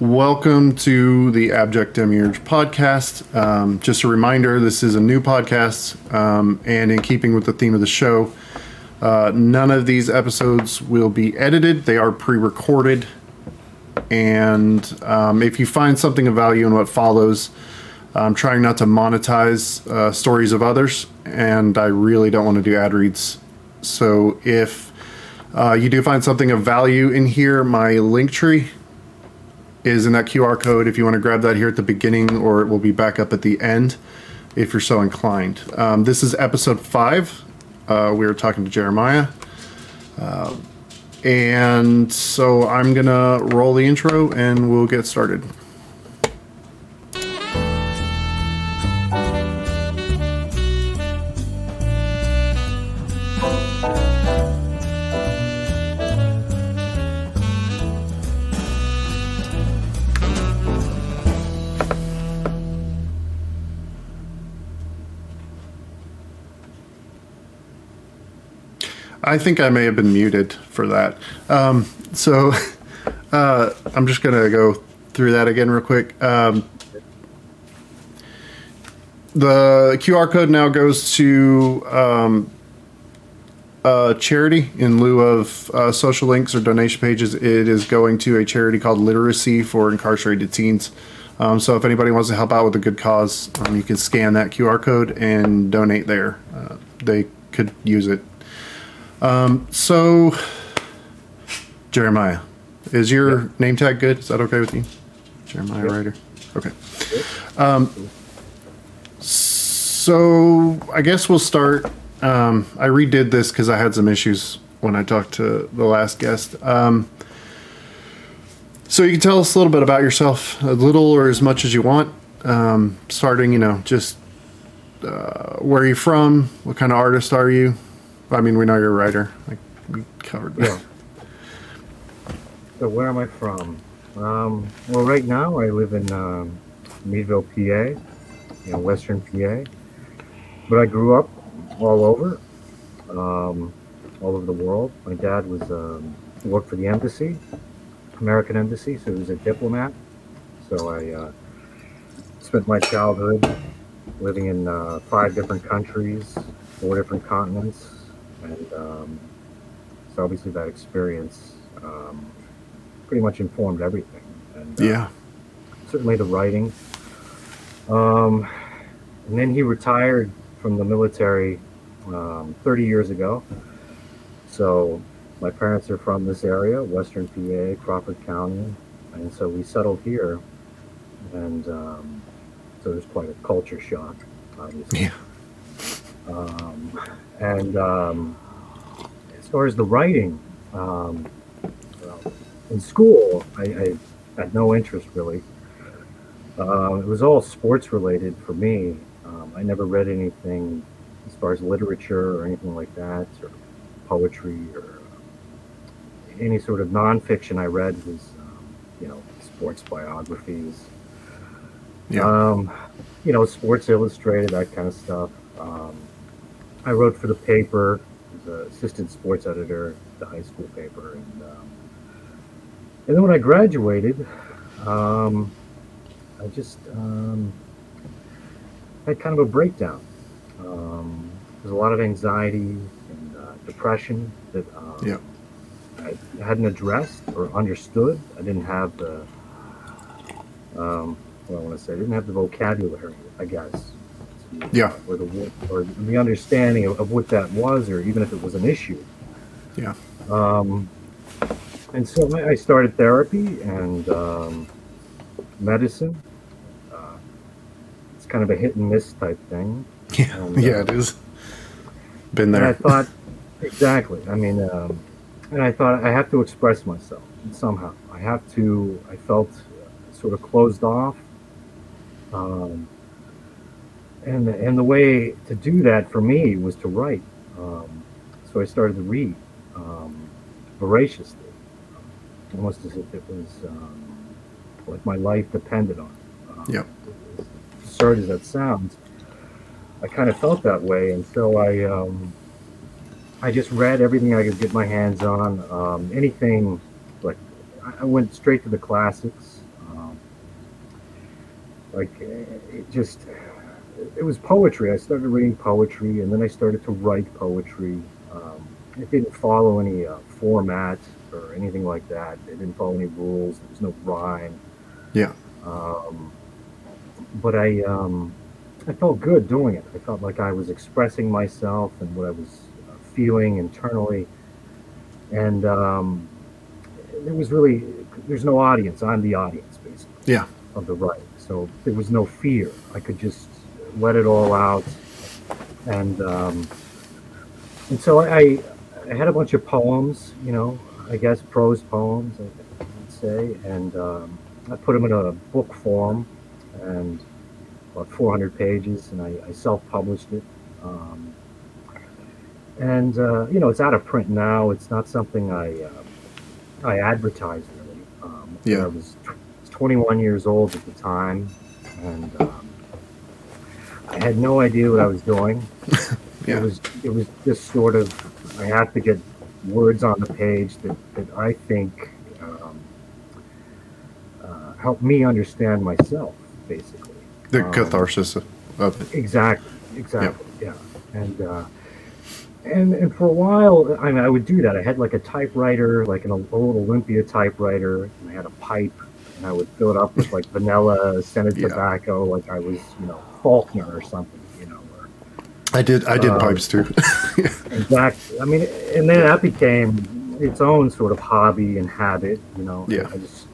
Welcome to the Abject Demiurge podcast. Um, just a reminder this is a new podcast, um, and in keeping with the theme of the show, uh, none of these episodes will be edited, they are pre recorded. And um, if you find something of value in what follows, I'm trying not to monetize uh, stories of others, and I really don't want to do ad reads. So if uh, you do find something of value in here, my link tree is in that QR code if you want to grab that here at the beginning, or it will be back up at the end if you're so inclined. Um, this is episode five. Uh, we were talking to Jeremiah. Uh, and so I'm going to roll the intro and we'll get started. I think I may have been muted for that. Um, so uh, I'm just to go through that again real quick. Um, the QR code now goes to um, a charity in lieu of uh, social links or donation pages. It is going to a charity called Literacy for Incarcerated Teens. Um, so if anybody wants to help out with a good cause, um, you can scan that QR code and donate there. Uh, they could use it um, so, Jeremiah, is your yeah. name tag good? Is that okay with you? Jeremiah yeah. Ryder. Okay. Um, so, I guess we'll start. Um, I redid this because I had some issues when I talked to the last guest. Um, so, you can tell us a little bit about yourself, a little or as much as you want. Um, starting, you know, just uh, where are you from? What kind of artist are you? I mean, we know you're a writer. Like we covered that. Yeah. So where am I from? Um, well, right now I live in um, Meadville, PA, in Western PA. But I grew up all over, um, all over the world. My dad was um, worked for the embassy, American embassy, so he was a diplomat. So I uh, spent my childhood living in uh, five different countries, four different continents, and um, so obviously that experience um, pretty much informed everything. And, uh, yeah. Certainly the writing. Um, and then he retired from the military um, 30 years ago. So my parents are from this area, Western PA, Crawford County, and so we settled here. And um, so there's quite a culture shock, obviously. Yeah. Um, and um, as far as the writing, um, well, in school, I, I, had no interest really. Uh, it was all sports related for me. Um, I never read anything as far as literature or anything like that, or poetry, or any sort of nonfiction I read was, um, you know, sports biographies. Yeah. Um, you know, Sports Illustrated, that kind of stuff. Um, I wrote for the paper, as an assistant sports editor the high school paper, and um, and then when I graduated, um, I just um, had kind of a breakdown. Um, there's a lot of anxiety and uh, depression that um, yeah. I hadn't addressed or understood. I didn't have the um, what I want to say. I didn't have the vocabulary, I guess, yeah. Or the or the understanding of, of, what that was or even if it was an issue. Yeah. Um, and so I started therapy and um, medicine. Uh, it's kind of a hit and miss type thing. Yeah and, yeah uh, it is. Been there i thought exactly. I mean um, and i thought i have to express myself somehow. I have to i felt sort of closed off. Um, and the, and the way to do that for me was to write. Um, so I started to read um, voraciously, almost as if it was um, like my life depended on. Um, yeah. As absurd as that sounds, I kind of felt that way, and so I um, I just read everything I could get my hands on. Um, anything like I went straight to the classics. like it just it was poetry. I started reading poetry, and then I started to write poetry. Um, it didn't follow any uh, format or anything like that. It didn't follow any rules. There was no rhyme. Yeah. Um, but I um, I felt good doing it. I felt like I was expressing myself and what I was feeling internally, and um, there was really there's no audience. I'm the audience, basically. Yeah. Of the writing, so there was no fear. I could just let it all out, and um, and so I I had a bunch of poems, you know, I guess prose poems, I would say, and um, I put them in a book form, and about 400 pages, and I, I self-published it. Um, and uh, you know, it's out of print now. It's not something I uh, I advertised really. Um, Yeah. I was tw- 21 years old at the time, and um, I had no idea what I was doing. Yeah. It was it was just sort of I have to get words on the page that, that I think um, uh, help me understand myself, basically. The Um, catharsis of it. Exactly, exactly, yeah. And uh, and and for a while, I mean, I would do that. I had like a typewriter, like an old Olympia typewriter, and I had a pipe, and I would fill it up with like vanilla, scented Yeah. tobacco, like I was, you know, Faulkner or something, you know. Or, I did. I did uh, pipes too. Exactly. I mean, and then that became its own sort of hobby and habit, you know. Yeah. I just,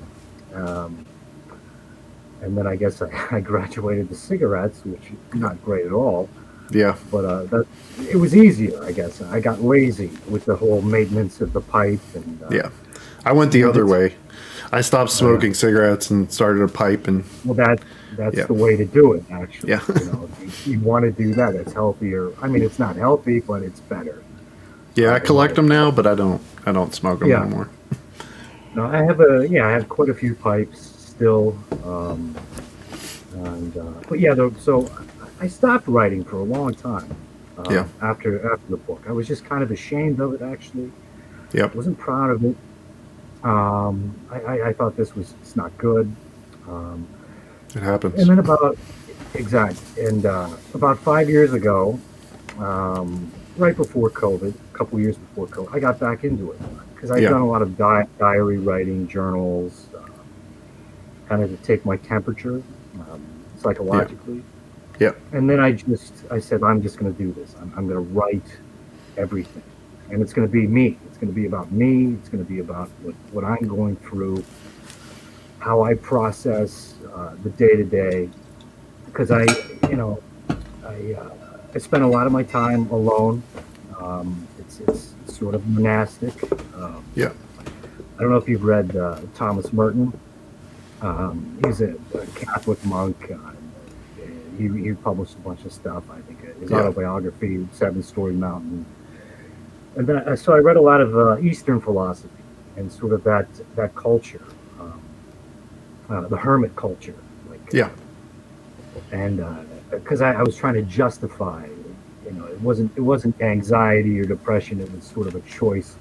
um, and then I guess I, I graduated to cigarettes, which is not great at all. yeah. But uh, that it was easier, I guess. I got lazy with the whole maintenance of the pipe and uh, Yeah. I went the other way. I stopped smoking cigarettes and started a pipe and Well, that that's Yeah. the way to do it. Actually, Yeah. you know, you, you want to do that. It's healthier. I mean, it's not healthy, but it's better. yeah, I collect them now, but I don't. I don't smoke them Yeah. anymore. No, I have a yeah, I have quite a few pipes still, um, and uh, but yeah, though, so I stopped writing for a long time. Uh, Yeah. After after the book, I was just kind of ashamed of it. Actually, Yep. wasn't proud of it. Um, I, I, I thought this was it's not good. Um, It happens. and then about exact and uh, about five years ago, um, right before COVID, a couple years before COVID, I got back into it because I'd Yeah. done a lot of di- diary writing, journals, uh, kind of to take my temperature um, psychologically. yeah. And then I just I said I'm just going to do this. I'm, I'm going to write everything, and it's going to be me. It's going to be about me. It's going to be about what, what I'm going through, how I process uh, the day to day. Because I, you know, I uh, I spend a lot of my time alone. Um, it's, it's sort of monastic. Um, Yeah. I don't know if you've read uh, Thomas Merton. Um, he's a, a Catholic monk. Uh, he, he published a bunch of stuff. I think uh, his Yeah. autobiography, Seven Story Mountain. And then, uh, so I read a lot of uh, Eastern philosophy and sort of that that culture, um, uh, the hermit culture. Like, Yeah. and because I, I was trying to justify, you know, it wasn't it wasn't anxiety or depression. It was sort of a choice,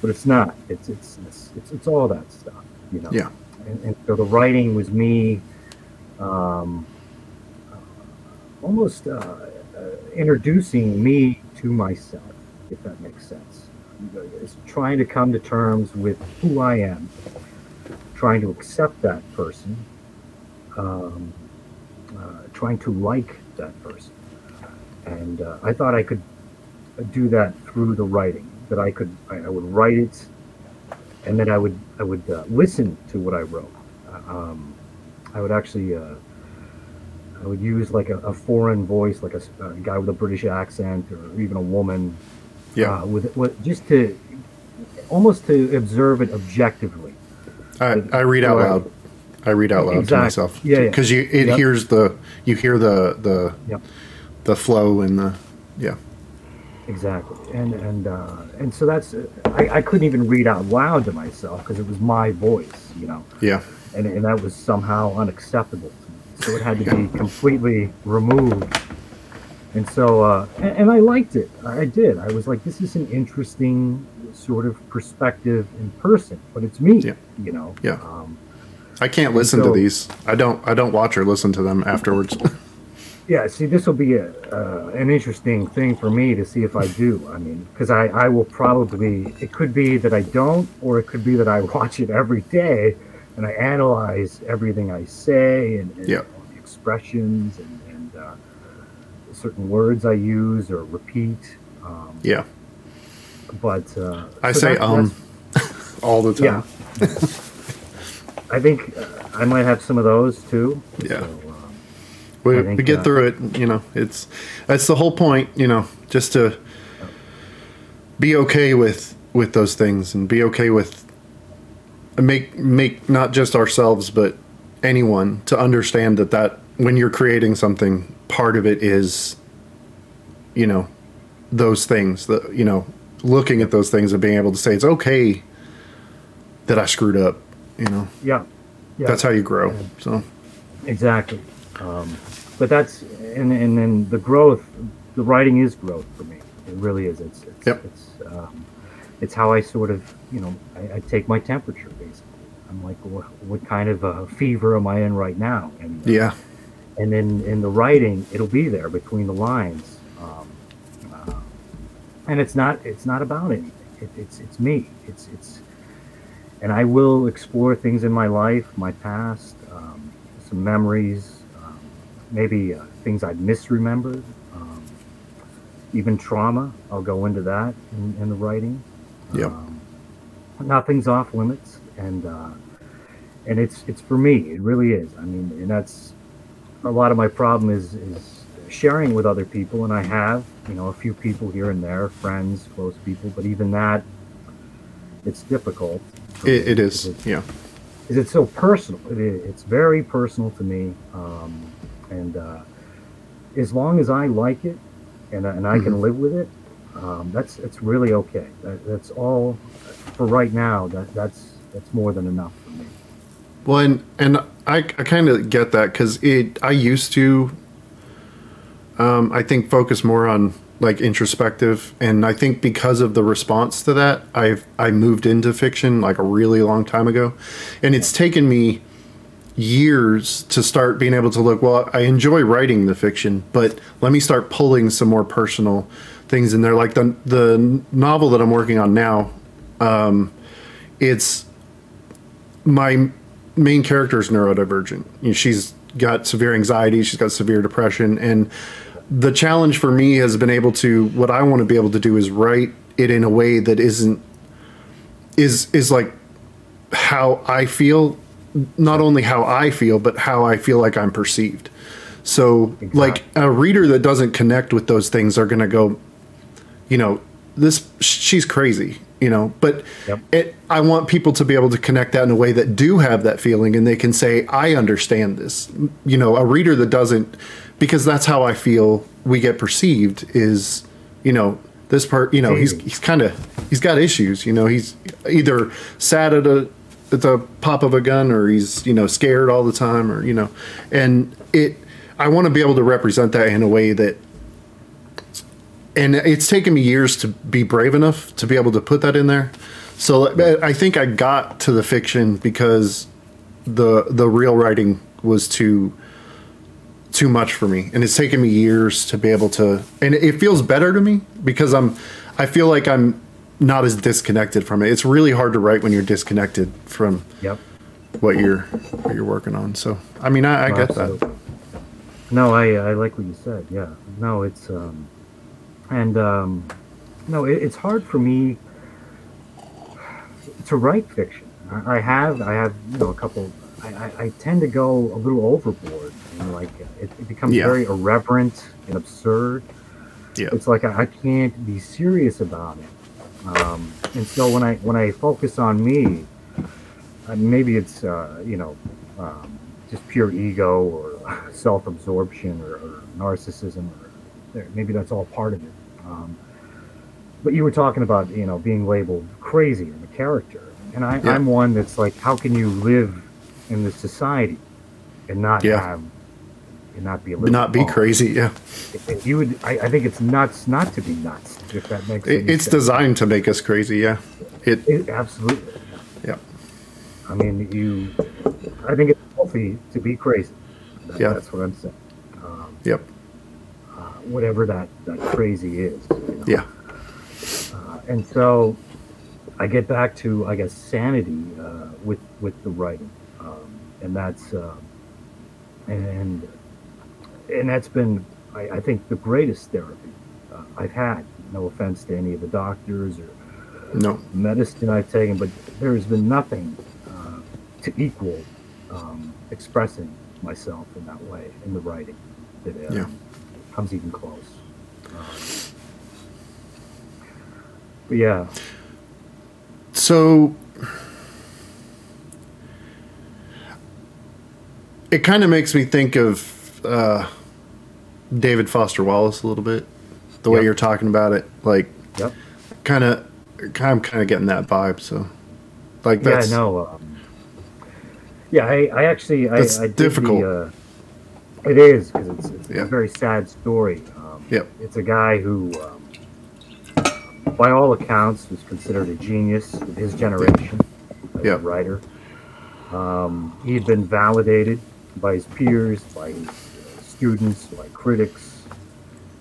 but it's not. It's it's it's it's, it's all that stuff, you know. Yeah. And, and so the writing was me, um, almost uh, uh, introducing me to myself, if that makes sense. It's trying to come to terms with who I am, trying to accept that person, um, uh, trying to like that person. And uh, I thought I could do that through the writing. That I could, I, I would write it, and then I would, I would uh, listen to what I wrote. Uh, Um, I would actually, uh, I would use like a, a foreign voice, like a guy with a British accent, or even a woman, Yeah. uh, with, with just to almost to observe it objectively. I, I read out loud. I read out loud Exactly. to myself. Yeah, yeah. Because you it Yep. hears the you hear the the Yep. the flow and the yeah Exactly, and and uh, and so that's I, I couldn't even read out loud to myself because it was my voice, you know, yeah and and that was somehow unacceptable to me. So it had to be completely removed. And so, uh, and, and I liked it. I did. I was like, this is an interesting sort of perspective in person, but it's me, Yeah. you know. Yeah. Um, I can't listen so- to these. I don't. I don't watch or listen to them afterwards. Yeah, see, this will be a, uh, an interesting thing for me to see if I do. I mean, because I, I will probably, it could be that I don't, or it could be that I watch it every day and I analyze everything I say and, and Yeah. expressions and, certain words I use or repeat. Um, yeah, but uh, I so say um all the time. Yeah. I think uh, I might have some of those too. Yeah. So, um, We, think, we get uh, through it. You know, it's that's the whole point. You know, just to be okay with with those things and be okay with make make not just ourselves but anyone to understand that that when you're creating something, part of it is, you know, those things that you know, looking at those things and being able to say it's okay that I screwed up. You know, yeah. Yeah. that's how you grow. So Exactly. Um, but that's and and then the growth, the writing is growth for me. It really is. It's it's Yep. it's, um, it's how I sort of you know I, I take my temperature basically. I'm like, what, what kind of a fever am I in right now? And yeah, and then in the writing, it'll be there between the lines. Um, uh, and it's not it's not about anything. It, it's it's me. It's it's and I will explore things in my life, my past, um, some memories, um, maybe uh, things I've misremembered, um, even trauma. I'll go into that in, in the writing. Yep. Um, nothing's off limits, and uh, and it's it's for me. It really is. I mean, and that's a lot of my problem is is sharing with other people, and I have you know a few people here and there, friends, close people, but even that, it's difficult. it, it is. it's- Yeah. because it's so personal. It is, it's very personal to me, um, and uh, as long as I like it and, and I can Mhm. live with it, um, that's it's really okay. That, that's all for right now. That that's that's more than enough for me. Well, and and I, I kind of get that because it I used to, um, I think focus more on like introspective, and I think because of the response to that, I've I moved into fiction like a really long time ago, and it's taken me years to start being able to look. Well, I enjoy writing the fiction, but let me start pulling some more personal things in there, like the the novel that I'm working on now. Um, it's my main character is neurodivergent. You know, she's got severe anxiety, she's got severe depression, and the challenge for me has been able to what I want to be able to do is write it in a way that isn't is is like how I feel, not only how I feel, but how I feel like I'm perceived. So, like a reader that doesn't connect with those things are going to go, you know, this she's crazy, you know. But Yep. it, I want people to be able to connect that in a way that do have that feeling, and they can say, "I understand this." You know, a reader that doesn't, because that's how I feel we get perceived is, you know, this part. You know, he's he's kind of he's got issues. You know, he's either sad at a at the pop of a gun, or he's you know scared all the time, or you know, and it. I want to be able to represent that in a way that and it's taken me years to be brave enough to be able to put that in there. So I think I got to the fiction because the the real writing was too too much for me, and it's taken me years to be able to. And it feels better to me because I'm I feel like I'm not as disconnected from it. It's really hard to write when you're disconnected from Yep. what you're what you're working on. So I mean, I, I get that. No, I I like what you said. Yeah. No, it's um, and um, no, it, it's hard for me to write fiction. I, I have I have you know a couple. I, I, I tend to go a little overboard and like it, it becomes Yeah. very irreverent and absurd. Yeah. It's like I, I can't be serious about it. Um, and so when I when I focus on me, uh, maybe it's uh, you know um, just pure ego or self-absorption or, or narcissism or there- maybe that's all part of it um, but you were talking about you know being labeled crazy in the character and I, Yeah. i'm one that's like how can you live in this society and not Yeah. have and not be a little Not be crazy. Yeah, If you would I, I think it's nuts not to be nuts if that makes it, it's sense. designed to make us crazy. Yeah, it. It- absolutely Yeah. I mean, you. I think it's healthy to be crazy. That, Yeah. That's what I'm saying. Um, Yep. Whatever that that crazy is. you know? Yeah. Uh, and so I get back to, I guess, sanity uh, with with the writing, um, and that's uh, and and that's been, I, I think, the greatest therapy uh, I've had. No offense to any of the doctors or No. medicine I've taken, but there's been nothing uh, to equal um, expressing myself in that way in the writing that uh, Yeah. Comes even close. Um, but yeah, So it kind of makes me think of uh, David Foster Wallace a little bit. The way you're talking about it, like yep. kind of, I'm kind of getting that vibe. So, like that's yeah, no. Um, yeah, I, I actually I, That's I did difficult. The, uh, it is because it's, it's Yeah. a very sad story. Um, Yep. It's a guy who, um, by all accounts, was considered a genius of his generation as Yeah. a writer. Um, he had been validated by his peers, by his uh, students, by critics,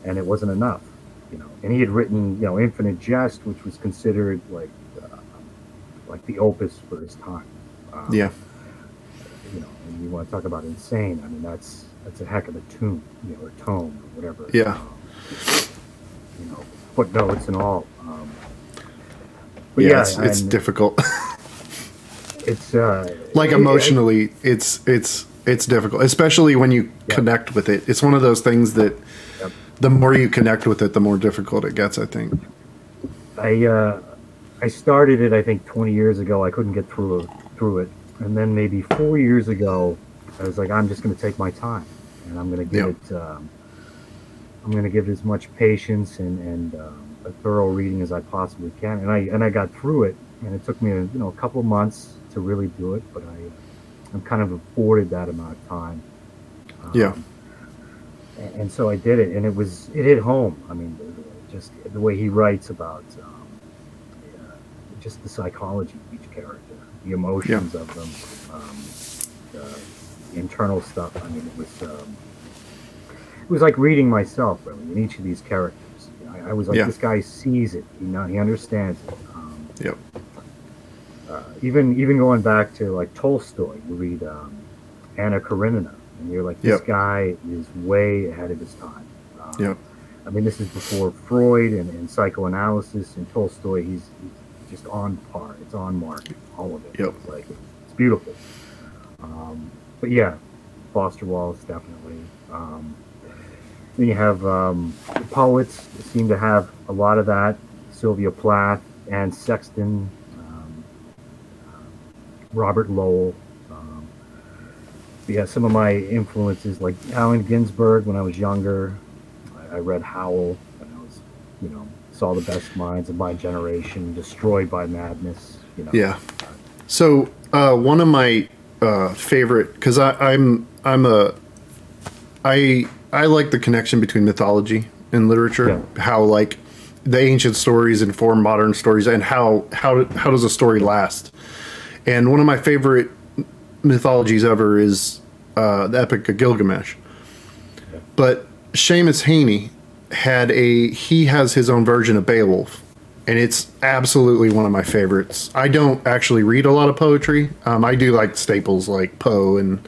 and it wasn't enough. You know, and he had written, you know, Infinite Jest, which was considered like uh, like the opus for his time. Um, yeah, You know, and you want to talk about insane. I mean, that's that's a heck of a tune, you know, or tome, or whatever. Yeah. Um, you know, footnotes and all. Um, but yeah. yeah, it's, it's difficult. it's uh, like it- emotionally, it's it's it's difficult, especially when you Yeah. connect with it. It's one of those things that Yep. the more you connect with it, the more difficult it gets. I think. I uh, I started it I think 20 years ago. I couldn't get through through it, and then maybe four years ago, I was like, I'm just going to take my time, and I'm going to give Yep. it. Um, I'm going to give as much patience and and um, a thorough reading as I possibly can, and I and I got through it, and it took me you know a couple of months to really do it, but I I'm kind of afforded that amount of time. Um, Yeah. and, and so I did it, and it was it hit home. I mean, just the way he writes about um, uh, just the psychology of each character, the emotions of them, um, the internal stuff. I mean, it was um, it was like reading myself really in each of these characters. I, I was like, Yeah. this guy sees it, you know, he understands it. Um, Yep. uh, even even going back to like Tolstoy, you read um, Anna Karenina, and you're like, this Yep. guy is way ahead of his time. Um, Yep. I mean, this is before Freud and, and psychoanalysis, and Tolstoy. He's, he's just on par. It's on mark. All of it. Yep. It's like it's beautiful. Um, but yeah, Foster Wallace definitely. Um, then you have um, the poets seem to have a lot of that. Sylvia Plath and Sexton, um, Robert Lowell. Um, yeah, some of my influences like Allen Ginsberg when I was younger. I, I read Howl when I was, you know, saw the best minds of my generation destroyed by madness. You know. Yeah. So uh, one of my uh, favorite, because I'm I'm a I I like the connection between mythology and literature. How like the ancient stories inform modern stories, and how how how does a story last? And one of my favorite mythologies ever is uh, the Epic of Gilgamesh. But Seamus Heaney had a he has his own version of Beowulf, and it's absolutely one of my favorites. I don't actually read a lot of poetry. Um, I do like staples like Poe and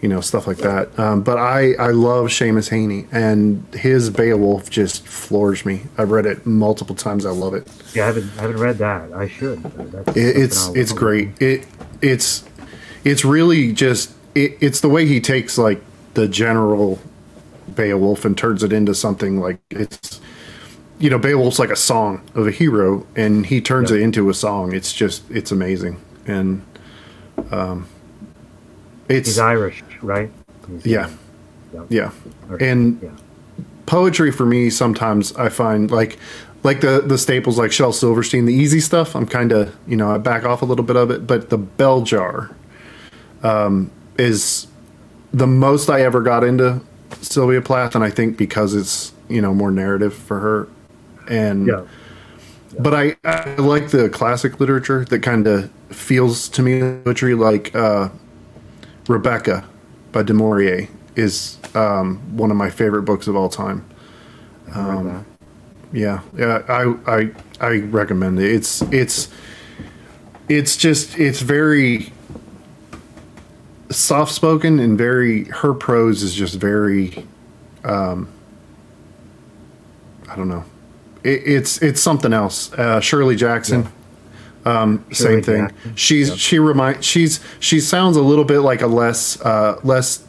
you know stuff like that. Um, but I I love Seamus Heaney, and his Beowulf just floors me. I've read it multiple times. I love it. Yeah, I haven't, I haven't read that. I should. That's It, it's it's great. It it's it's really just it, it's the way he takes like the general Beowulf and turns it into something like it's you know Beowulf's like a song of a hero and he turns Yeah. it into a song. It's just it's amazing and um it's He's Irish, right? He's, Yeah. yeah and yeah. poetry for me sometimes I find like like the the staples like Shel Silverstein, the easy stuff. I'm kind of you know I back off a little bit of it, but the bell jar um, is the most I ever got into Sylvia Plath, and I think because it's you know more narrative for her, and Yeah. but I, I like the classic literature that kind of feels to me literally like uh, Rebecca by Du Maurier is um, one of my favorite books of all time. Um, Yeah, yeah, I I I recommend it. It's it's it's just it's very soft spoken and very her prose is just very um I don't know. It, it's it's something else. Uh, Shirley Jackson. Um, Shirley same thing. Jackson, She's yep. she remind she's she sounds a little bit like a less uh, less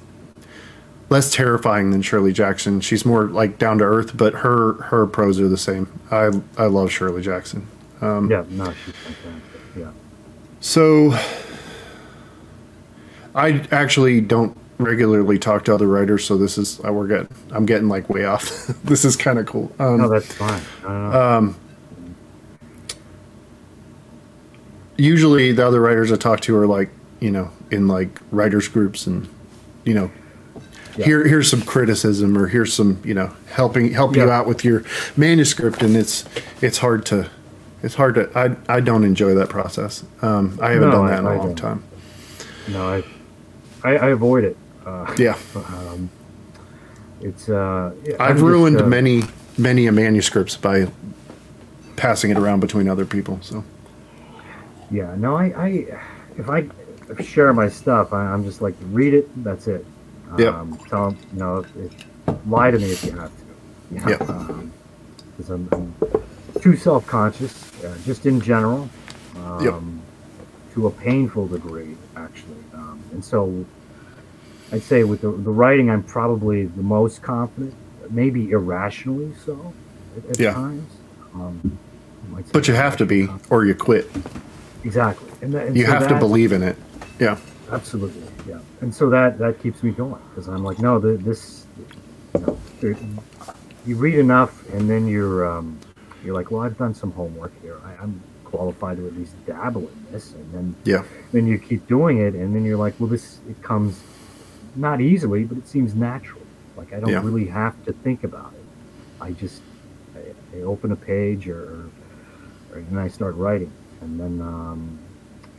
less terrifying than Shirley Jackson. She's more like down to earth, but her her prose are the same. I I love Shirley Jackson. yeah, no, she's fantastic. Yeah. So I actually don't regularly talk to other writers, so this is I we're getting I'm getting like way off. this is kind of cool. Um, No, that's fine. I don't know. usually the other writers I talk to are like, you know, in like writers groups and you know, Yeah. here here's some criticism or here's some, you know, helping help you out with your manuscript and it's it's hard to it's hard to I I don't enjoy that process. Um I haven't No, done I- that in a I long don't. time. no, I, I, I avoid it. Uh, Yeah. um, it's uh, I've I'm just, ruined uh, many many a manuscripts by passing it around between other people. So Yeah, no, I, I if I share my stuff, I, I'm just like read it. That's it. Yep. Um, tell 'em, you know, lie to me if you have to. You know, Yep. um, I'm, I'm too self-conscious, uh, just in general, um, Yep. to a painful degree, actually. Um, and so, I'd say with the, the writing, I'm probably the most confident, maybe irrationally so, at, at Yeah. times. Um, I might say but you have to be irrationally. or you quit. Exactly. And, that, and You so have to believe in it. Yeah. Absolutely, yeah. And so that that keeps me going because I'm like, no, th- this, you know, there, you read enough, and then you're um, you're like, well, I've done some homework here. I, I'm qualified to at least dabble in this, and then Yeah. then you keep doing it, and then you're like, well, this it comes not easily, but it seems natural. Like I don't Yeah. really have to think about it. I just I, I open a page or, or and I start writing, and then um,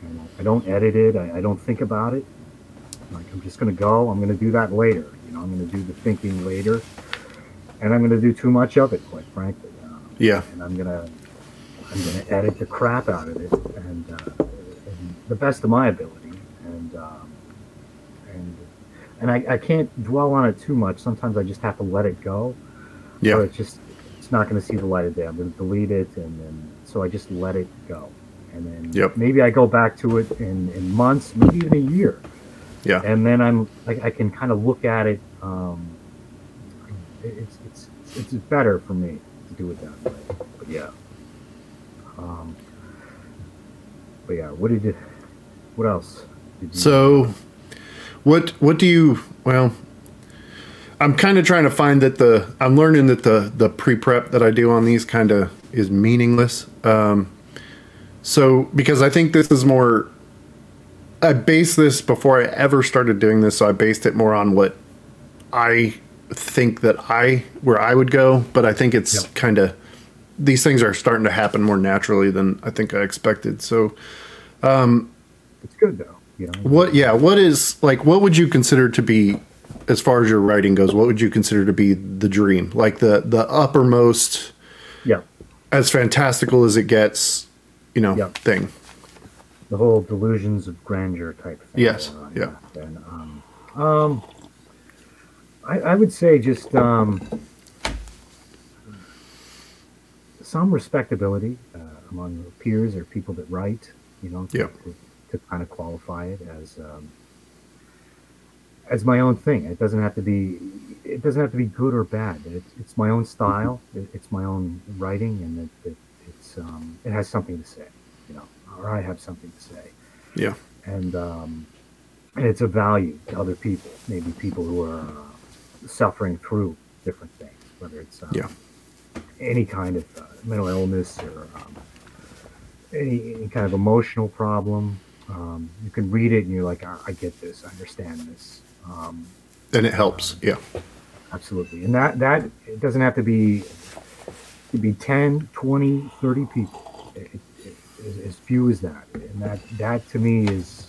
and I don't edit it. I, I don't think about it. Like I'm just gonna go. I'm gonna do that later. You know, I'm gonna do the thinking later, and I'm gonna do too much of it, quite frankly. Um, Yeah. and I'm gonna I'm gonna edit the crap out of it, and, uh, and the best of my ability, and I, I can't dwell on it too much. Sometimes I just have to let it go. Or Yeah. it's just it's not going to see the light of day. I'm going to delete it, and then so I just let it go, and then Yep. maybe I go back to it in, in months, maybe even a year, Yeah. and then I'm I, I can kind of look at it. Um, it's it's it's better for me to do it that way. But yeah. Um, but yeah, what did you? What else? Did you, So, what what do you? Well, I'm kind of trying to find that the I'm learning that the the pre prep that I do on these kind of is meaningless. Um, so because I think this is more. I based this before I ever started doing this, so I based it more on what I think that I where I would go, but I think it's Yep. kind of these things are starting to happen more naturally than I think I expected. So um, it's good though. You know. what? Yeah. What is like? What would you consider to be, as far as your writing goes? What would you consider to be the dream? Like the the uppermost, Yeah. as fantastical as it gets, you know, Yeah. thing. the whole delusions of grandeur type thing. Yes, yeah. And um, um, I, I would say just um, some respectability uh, among peers or people that write. You know, Yeah. To, kind of qualify it as um, as my own thing. It doesn't have to be. It doesn't have to be good or bad. It, it's my own style. It, it's my own writing, and it, it, it's um, it has something to say. You know, or I have something to say Yeah. and um, and it's a value to other people, maybe people who are uh, suffering through different things, whether it's um, Yeah. any kind of uh, mental illness or um, any, any kind of emotional problem. Um, you can read it and you're like, I, I get this, I understand this. Um, And it helps. Yeah. absolutely, and that that it doesn't have to be to be 10, 20, 30 people. It, it, as, as few as that, and that that to me is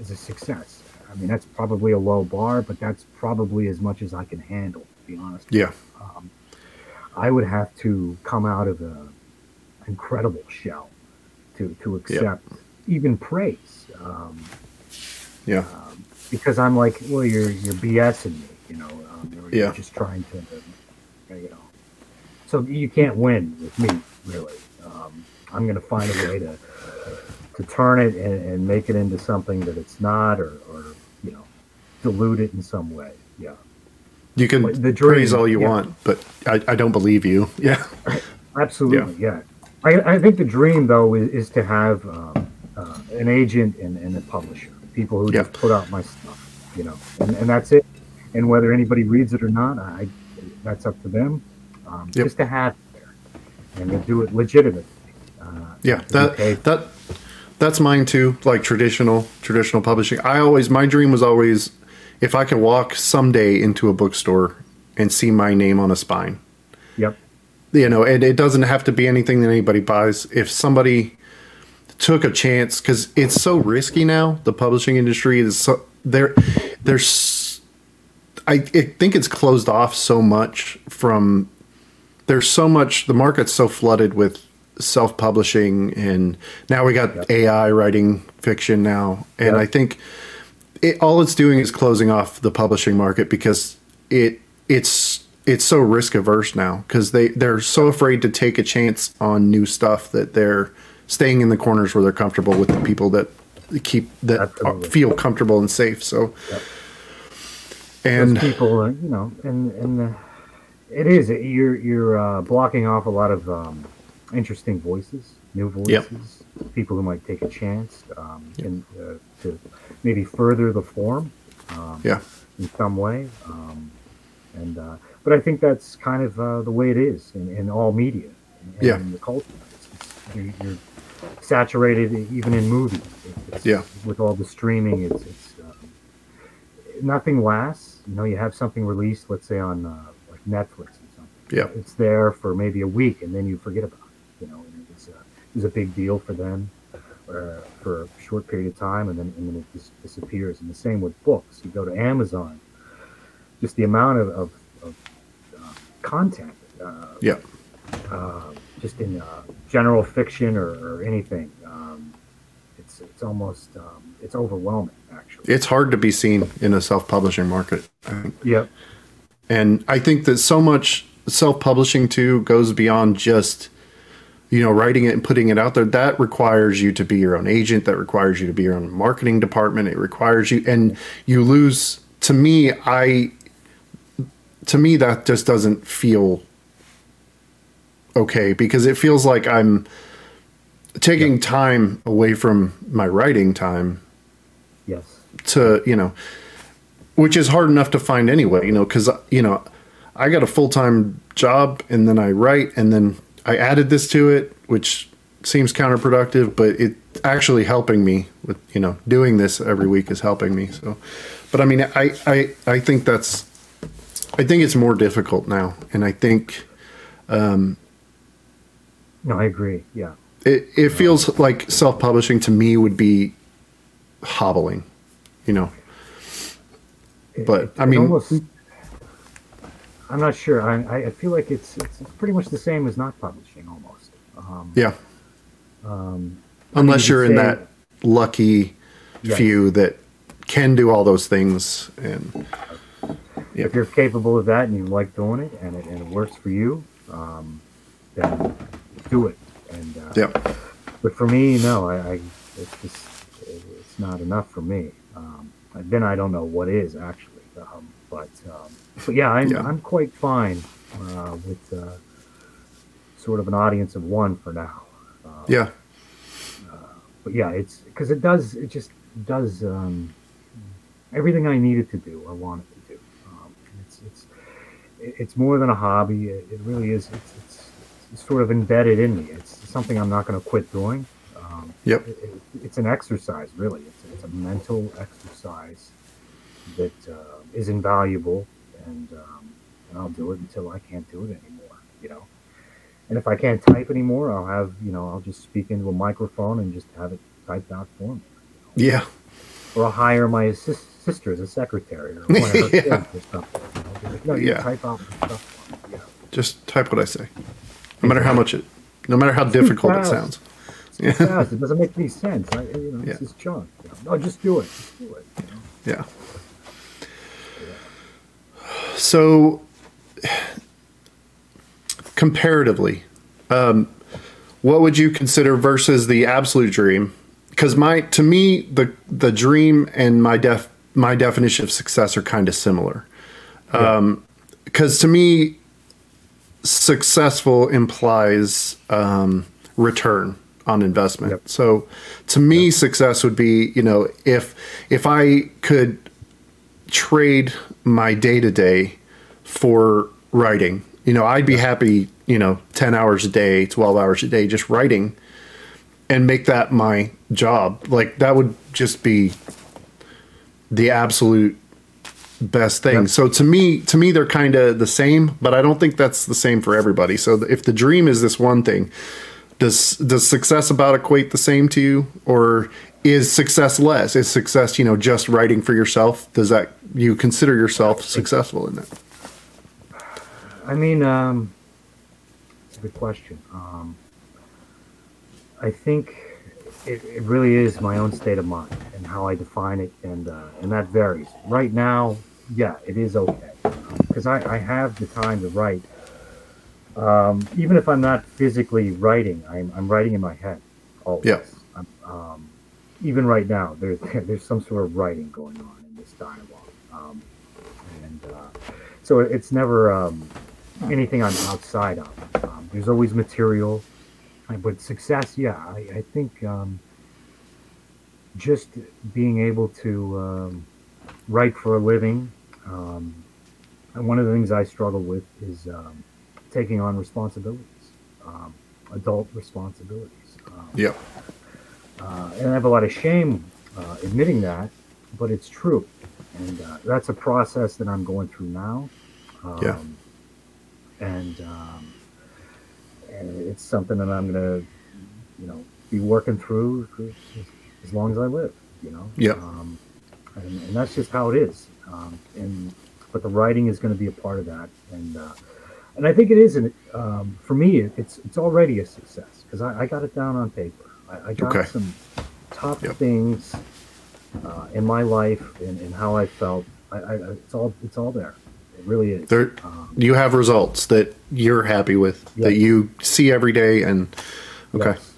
is a success. I mean, that's probably a low bar, but that's probably as much as I can handle. To be honest. Yeah. Um, I would have to come out of a incredible shell to to accept even praise. Um, Yeah. um, because I'm like, well, you're you're BSing me, you know. Um, Yeah. You're just trying to, uh, you know. So you can't win with me, really. Um, I'm going to find a way to to turn it and, and make it into something that it's not, or, or you know, dilute it in some way. Yeah. You can Like the dream, praise all you yeah. want, but I, I don't believe you. Yeah. Absolutely, yeah. I, I think the dream, though, is, is to have um, uh, an agent and, and a publisher, people who Yeah. just put out my stuff, you know, and, and that's it. And whether anybody reads it or not, I that's up to them. Um, Yep. Just to have it there and to do it legitimately. Uh, Yeah, that that that's mine too. Like traditional traditional publishing. I always my dream was always if I could walk someday into a bookstore and see my name on a spine. Yep. You know, and it doesn't have to be anything that anybody buys. If somebody took a chance, because it's so risky now, the publishing industry is so there. There's, I, I think it's closed off so much from. There's so much. The market's so flooded with self-publishing, and now we got. AI writing fiction now, and. I think it, all it's doing is closing off the publishing market because it it's it's so risk averse now because they they're so afraid to take a chance on new stuff that they're staying in the corners where they're comfortable with the people that keep that are, Absolutely. feel comfortable and safe. So, Yep. and Those people, uh, you know, and and uh, it is you're you're uh, blocking off a lot of um, interesting voices, new voices, Yep. people who might take a chance um, and uh, to maybe further the form um, yeah, in some way. Um, and uh, but I think that's kind of uh, the way it is in, in all media and Yeah. in the culture. It's, it's, you're, you're saturated even in movies. It's, Yeah. With all the streaming, it's, it's um, nothing lasts. You know, you have something released, let's say on uh, like Netflix or something. Yeah. It's there for maybe a week, and then you forget about it. You know, and it was, uh, a big deal for them uh, for a short period of time, and then and then it just disappears. And the same with books. You go to Amazon, just the amount of, of, of uh, content. Uh, yeah, uh, just in uh, general fiction or, or anything. Um, it's it's almost um, it's overwhelming actually. it's hard to be seen in a self-publishing market. Yep. and I think that so much self-publishing too goes beyond just you know writing it and putting it out there that requires you to be your own agent that requires you to be your own marketing department it requires you and you lose to me i to me that just doesn't feel okay because it feels like i'm taking time away from my writing time Yes. to you know which is hard enough to find anyway you know because you know i got a full-time job and then i write and then i added this to it which seems counterproductive but it's actually helping me with you know doing this every week is helping me so but i mean i i i think that's i think it's more difficult now and i think um, No, I agree. Yeah. it, it feels like self-publishing to me would be hobbling you know But, it- I mean- almost, I'm not sure. I I feel like it's it's pretty much the same as not publishing almost. Um, yeah um, unless you you're in say- that lucky Yes. few that can do all those things and if you're capable of that and you like doing it and it, and it works for you, um, then do it. And uh, yeah But for me, no, I, I it's just it's not enough for me. Um, then I don't know what is actually. Um, but um, but yeah, I'm Yeah. I'm quite fine uh, with uh, sort of an audience of one for now. Uh, yeah But yeah, it's because it does it just does um, everything I needed to do. I wanted to do. Um, it's it's it's more than a hobby. It, it really is. It's sort of embedded in me. It's something I'm not going to quit doing. Um, Yep. it, it, it's an exercise, really. It's, it's a mental exercise that uh, is invaluable, and um, and I'll do it until I can't do it anymore. You know, And if I can't type anymore, I'll have you know I'll just speak into a microphone and just have it typed out for me. Yeah. Or I'll hire my assist- sister as a secretary or one of her Yeah. or something. you know, be like, no, you Yeah. type out stuff for me. You know. Just type what I say. No matter how much it, no matter how difficult it sounds. Yeah. It doesn't make any sense. I, you know, Yeah. this is junk. You know, no, just do it. Just do it. You know? Yeah. So, comparatively, um, what would you consider versus the absolute dream? Because my, to me, the the dream and my def my definition of success are kind of similar. Um because to me, successful implies um, return on investment. Yep. So, to me, success would be you know if if I could trade my day to day for writing. You know, I'd be happy, you know, 10 hours a day, 12 hours a day just writing and make that my job. Like that would just be the absolute best thing. Yep. So to me, to me they're kind of the same, but I don't think that's the same for everybody. So if the dream is this one thing, does does success about equate the same to you or is success less is success you know just writing for yourself does that you consider yourself successful in that I mean, um, it's a good question. Um, I think it, it really is my own state of mind and how I define it, and uh, and that varies. Right now, yeah, it is okay because I, I have the time to write. Um, even if I'm not physically writing, I'm, I'm writing in my head. Always. Yeah. Um, even right now, there's there's some sort of writing going on in this dialogue, um, and uh, so it's never um, anything I'm outside of. Um, there's always material, but success, yeah, I, I think um, just being able to um, write for a living. Um, and one of the things I struggle with is um, taking on responsibilities, um, adult responsibilities. Um, yeah uh, and I have a lot of shame uh, admitting that, but it's true, and uh, that's a process that I'm going through now. Um, Yeah. And, um, and it's something that I'm gonna, you know, be working through as, as long as I live. You know. Yeah. Um, and, and that's just how it is. Um, and but the writing is going to be a part of that, and uh, and I think it is. An, um, for me, it, it's it's already a success because I, I got it down on paper. I, I got Okay. some top Yep. things uh, in my life and, and how I felt. I, I, it's all it's all there. It really is. there Um, you have results that you're happy with that you see every day and okay Yes.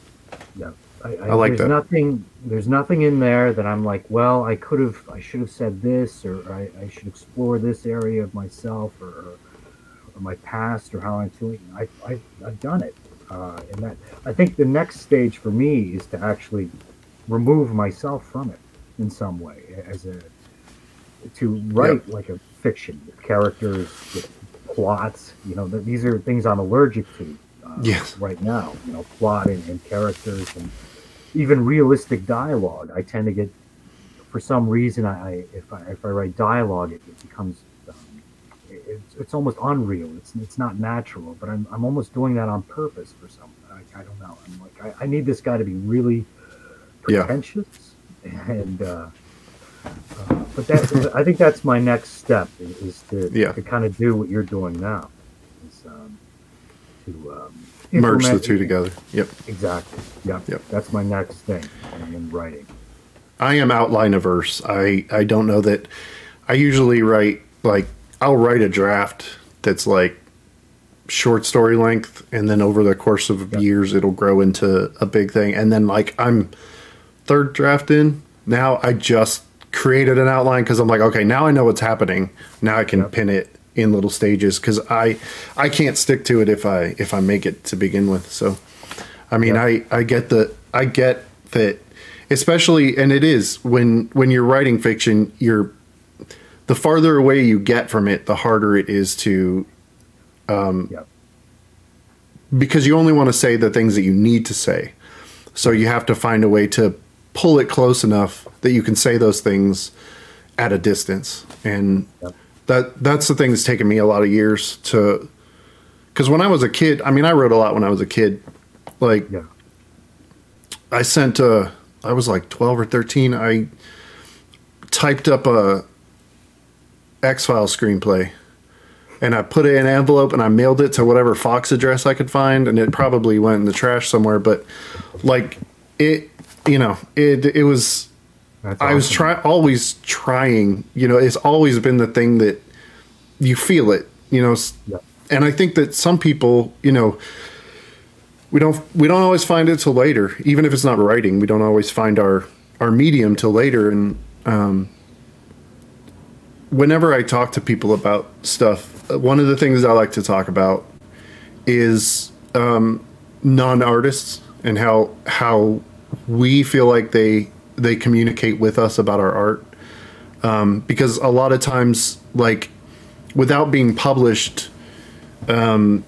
I, I, I like there's that. nothing there's nothing in there that I'm like, well, I could have I should have said this or I, I should explore this area of myself or, or, or my past or how I'm feeling. I, I I've done it. Uh, and that I think the next stage for me is to actually remove myself from it in some way as a to write like a fiction with characters with plots you know th- these are things i'm allergic to uh, Yes. right now you know plot and, and characters and even realistic dialogue i tend to get for some reason i, if i if i write dialogue it, it becomes um, it's, it's almost unreal it's it's not natural but i'm, I'm almost doing that on purpose for some i, I don't know i'm like I, I need this guy to be really pretentious Yeah. and uh, uh, but that I think that's my next step is, is to, Yeah. to kind of do what you're doing now, is um, to um, merge the two together yep Exactly. Yep. Yep. That's my next thing in, in writing. I am outline averse. I I don't know that. I usually write like I'll write a draft that's like short story length, and then over the course of years it'll grow into a big thing. And then like I'm third draft in now. I just created an outline because I'm like, okay, now I know what's happening. Now I can Yep. pin it in little stages because I I can't stick to it if I if I make it to begin with. So I mean, Yeah. I I get the I get that, especially, and it is when when you're writing fiction, you're the farther away you get from it, the harder it is to um, Yep. because you only want to say the things that you need to say. So you have to find a way to pull it close enough that you can say those things at a distance. And. That that's the thing that's taken me a lot of years to because when I was a kid, I mean, I wrote a lot when I was a kid. Like, Yeah. I sent, uh, I was like 12 or 13. I typed up a X Files screenplay and I put it in an envelope and I mailed it to whatever Fox address I could find. And it probably went in the trash somewhere. But like, it, you know, it, it was, That's I was awesome. trying, always trying, you know, it's always been the thing that you feel it, you know, Yeah. and I think that some people, you know, we don't we don't always find it till later. Even if it's not writing, we don't always find our our medium till later. And um, whenever I talk to people about stuff, uh, one of the things I like to talk about is um, non-artists and how how we feel like they they communicate with us about our art. Um, because a lot of times, like without being published, um,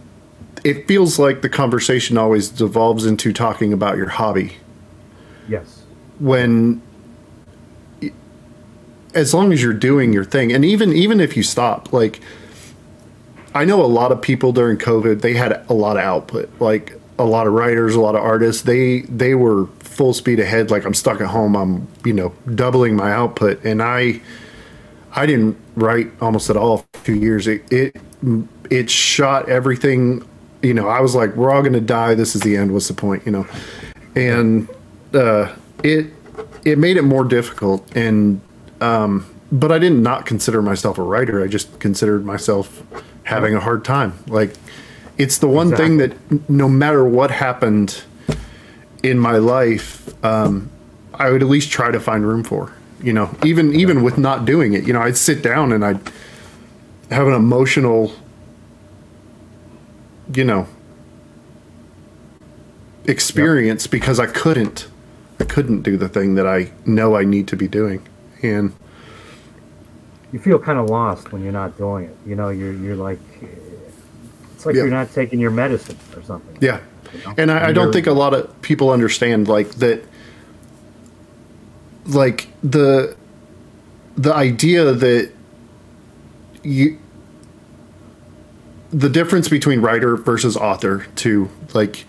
it feels like the conversation always devolves into talking about your hobby. Yes. When, as long as you're doing your thing, and even even if you stop, like, I know a lot of people during COVID, they had a lot of output, like a lot of writers, a lot of artists. They they were full speed ahead. Like I'm stuck at home. I'm you know doubling my output, and I I didn't write almost at all for two years. It it it shot everything. You know, I was like, we're all going to die. This is the end. What's the point? You know, and uh, it it made it more difficult. And um, but I did not not consider myself a writer. I just considered myself having a hard time. Like it's the one thing that no matter what happened in my life, um, I would at least try to find room for. You know, even even with not doing it, you know, I'd sit down and I'd have an emotional, you know, experience because I couldn't, I couldn't do the thing that I know I need to be doing, and You feel kind of lost when you're not doing it. You know, you're you're like, it's like Yeah. you're not taking your medicine or something. Yeah. You know? And I, I don't think a lot of people understand like that like the the idea that you the difference between writer versus author to like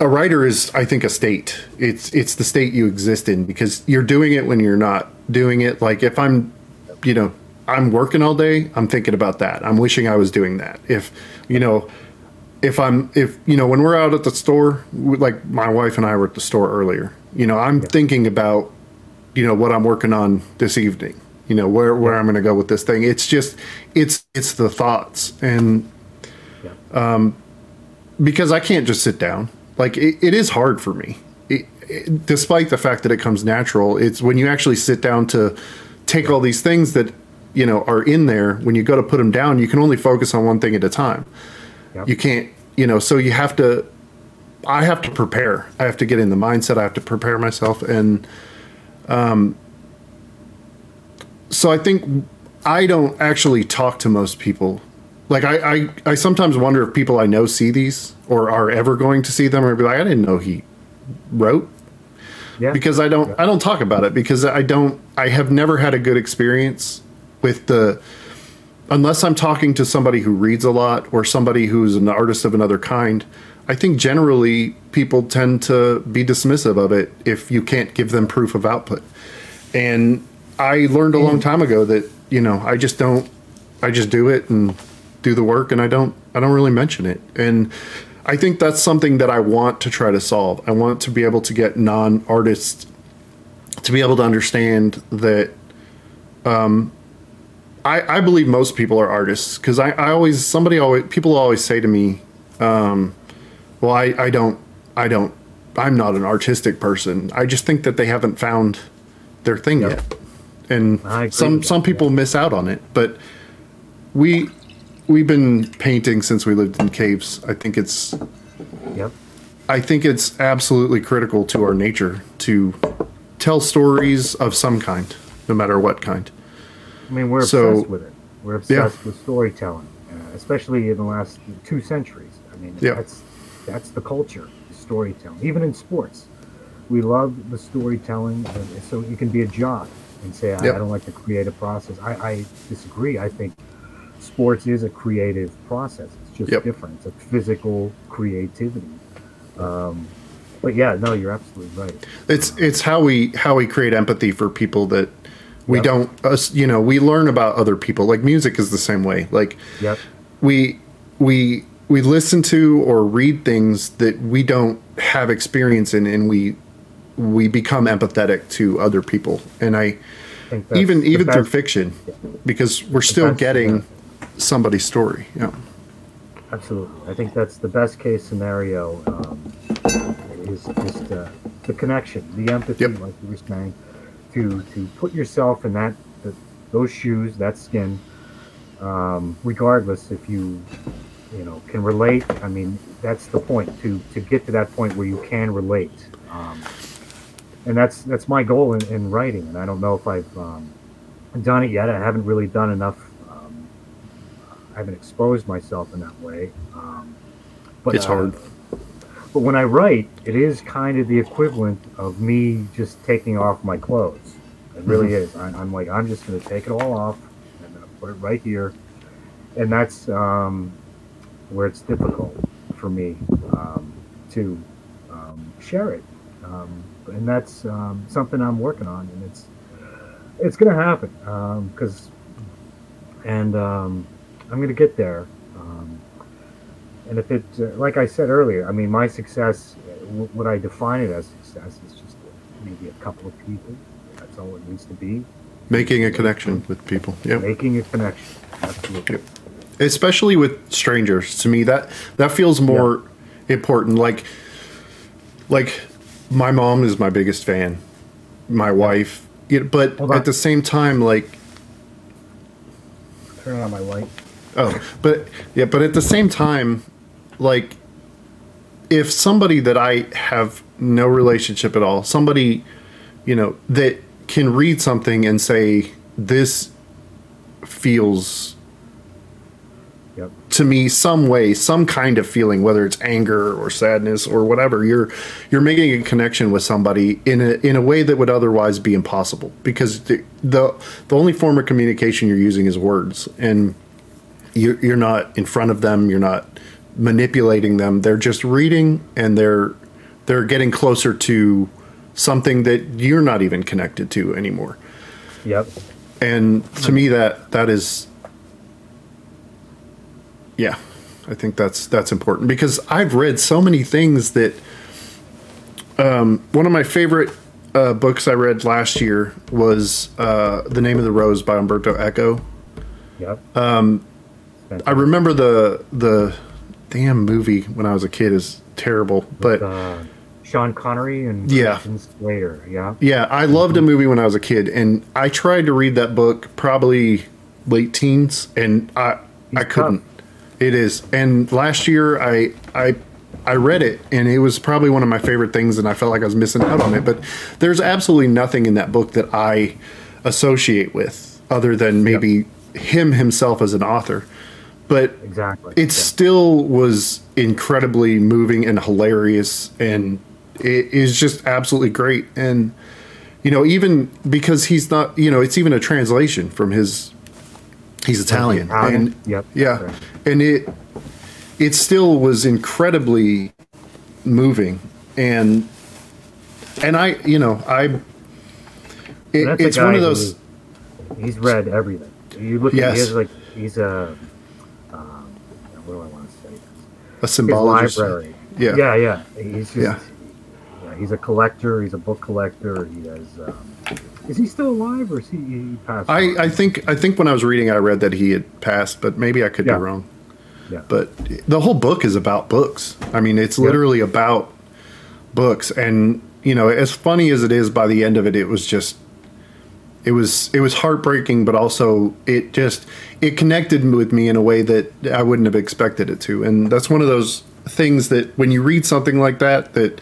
a writer is i think a state it's it's the state you exist in because you're doing it when you're not doing it like if i'm you know i'm working all day i'm thinking about that. I'm wishing i was doing that. If you know if i'm if you know when we're out at the store like my wife and i were at the store earlier you know i'm thinking about you know what i'm working on this evening you know where where i'm going to go with this thing. It's just it's it's the thoughts. And Yeah. Um, because I can't just sit down. Like it, it is hard for me, it, it- despite the fact that it comes natural. It's when you actually sit down to take all these things that you know are in there. When you go to put them down, you can only focus on one thing at a time. Yep. You can't, you know. So you have to. I have to prepare. I have to get in the mindset. I have to prepare myself, and um. So I think I don't actually talk to most people like I, I, I sometimes wonder if people I know see these or are ever going to see them or be like, I didn't know he wrote Yeah. because I don't I don't talk about it because I don't I have never had a good experience with the unless I'm talking to somebody who reads a lot or somebody who's an artist of another kind. I think generally people tend to be dismissive of it if you can't give them proof of output. And I learned a long time ago that, you know, I just don't I just do it and do the work and I don't I don't really mention it. And I think that's something that I want to try to solve. I want to be able to get non-artists to be able to understand that um I, I believe most people are artists because I, I always somebody always people always say to me, um, well I, I don't I don't I'm not an artistic person. I just think that they haven't found their thing Yep. yet. And some some that, people miss out on it. But we we've been painting since we lived in caves. I think it's Yep. I think it's absolutely critical to our nature to tell stories of some kind, no matter what kind. I mean, we're So- obsessed with it. We're obsessed with storytelling, uh, especially in the last two centuries. I mean, Yeah. that's that's the culture, storytelling. Even in sports, we love the storytelling. So you can be a jock and say, I, Yep. I don't like the creative process. I, I disagree. I think sports is a creative process. It's just Yep. different. It's like physical creativity. Um, but yeah, no, you're absolutely right. It's it's how we how we create empathy for people that we Yep. don't us you know we learn about other people like music is the same way like Yep. we we we listen to or read things that we don't have experience in and we we become empathetic to other people and i I even even through fiction because we're still getting somebody's story yeah Absolutely. I think that's the best case scenario um, is just uh, the connection, the empathy, Yep. like you were saying, to to put yourself in that, that those shoes, that skin, um, regardless if you you know can relate. I mean, that's the point to to get to that point where you can relate. Um, and that's that's my goal in, in writing. And I don't know if I've um, done it yet. I haven't really done enough. Um, I haven't exposed myself in that way. Um, but it's uh, hard But when I write, it is kind of the equivalent of me just taking off my clothes. It really is. I, I'm like, I'm just going to take it all off. and I'm put it right here, and that's um, where it's difficult for me um, to um, share it. Um, and that's um, something I'm working on, and it's it's going to happen because, and um, I'm going to get there. And if it, uh, like I said earlier, I mean, my success, uh, what I define it as success is just maybe a couple of people. That's all it needs to be. making a connection with people yeah Making a connection. Absolutely. Yep. especially with strangers to me that that feels more important like like my mom is my biggest fan my wife yeah, but at the same time like Turn on my light. oh but yeah but at the same time like if somebody that i have no relationship at all somebody you know that can read something and say this feels Yep. to me some way some kind of feeling whether it's anger or sadness or whatever you're you're making a connection with somebody in a in a way that would otherwise be impossible because the the, the only form of communication you're using is words and you're, you're not in front of them you're not manipulating them they're just reading and they're they're getting closer to something that you're not even connected to anymore Yep. and to me that that is yeah i think that's that's important because i've read so many things that um, one of my favorite uh, books i read last year was uh, the name of the rose by umberto eco Yep. Um, i remember the the damn movie when i was a kid is terrible but uh, Sean Connery and Yeah. Slater. Yeah. Yeah, I loved a movie when I was a kid, and I tried to read that book probably late teens, and I I couldn't. It is, and last year I I I read it, and it was probably one of my favorite things, and I felt like I was missing out on it. But there's absolutely nothing in that book that I associate with, other than maybe him himself as an author. But Exactly. it still was incredibly moving and hilarious and it is just absolutely great and you know even because he's not you know it's even a translation from his he's italian, Italian? and Yep, yeah correct. and it it still was incredibly moving and and i you know i it, it's one of those who- He's read everything. You look at Yes. his like he's a. Um, what do I want to say? A His symbologist library. Yeah. Yeah, yeah. He's just. Yeah. Yeah. he's a collector. He's a book collector. He has. Um, is he still alive, or is he, he passed? I, on? I think I think when I was reading, I read that he had passed, but maybe I could Yeah. be wrong. Yeah. But the whole book is about books. I mean, it's literally about books, and you know, as funny as it is, by the end of it, it was just it was it was heartbreaking, but also it just it connected with me in a way that I wouldn't have expected it to, and that's one of those things that when you read something like that, that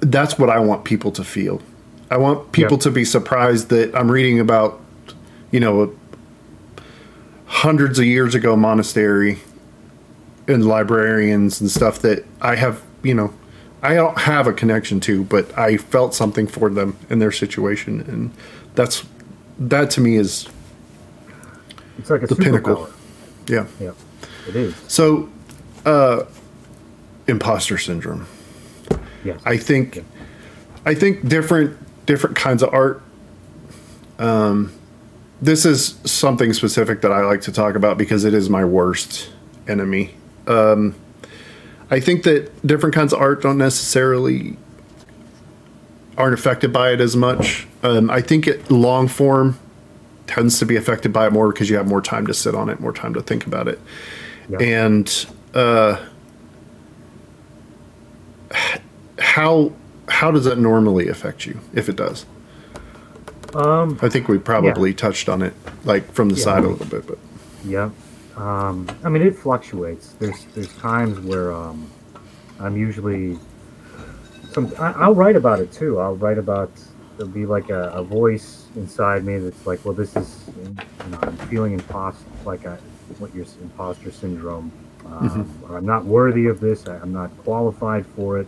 that's what I want people to feel. I want people to be surprised that I'm reading about, you know, hundreds of years ago monastery and librarians and stuff that I have, you know, I don't have a connection to, but I felt something for them in their situation, and that's that to me is it's like a the pinnacle. yeah. Yeah. It is. So, uh, imposter syndrome. Yes. I think, Yeah. I think different different kinds of art. Um, this is something specific that I like to talk about because it is my worst enemy. Um, I think that different kinds of art don't necessarily aren't affected by it as much. Um, I think it long form tends to be affected by it more because you have more time to sit on it, more time to think about it, Yeah. and uh, how how does that normally affect you if it does? um. I think we probably touched on it like from the Yeah. side a little bit, but Yeah. Um, I mean, it fluctuates. There's there's times where um, I'm usually some. I, I'll write about it too. I'll write about there'll be like a, a voice inside me that's like, well, this is you know, I'm feeling imposter, like I, what your imposter syndrome. Um, or I'm not worthy of this. I, I'm not qualified for it.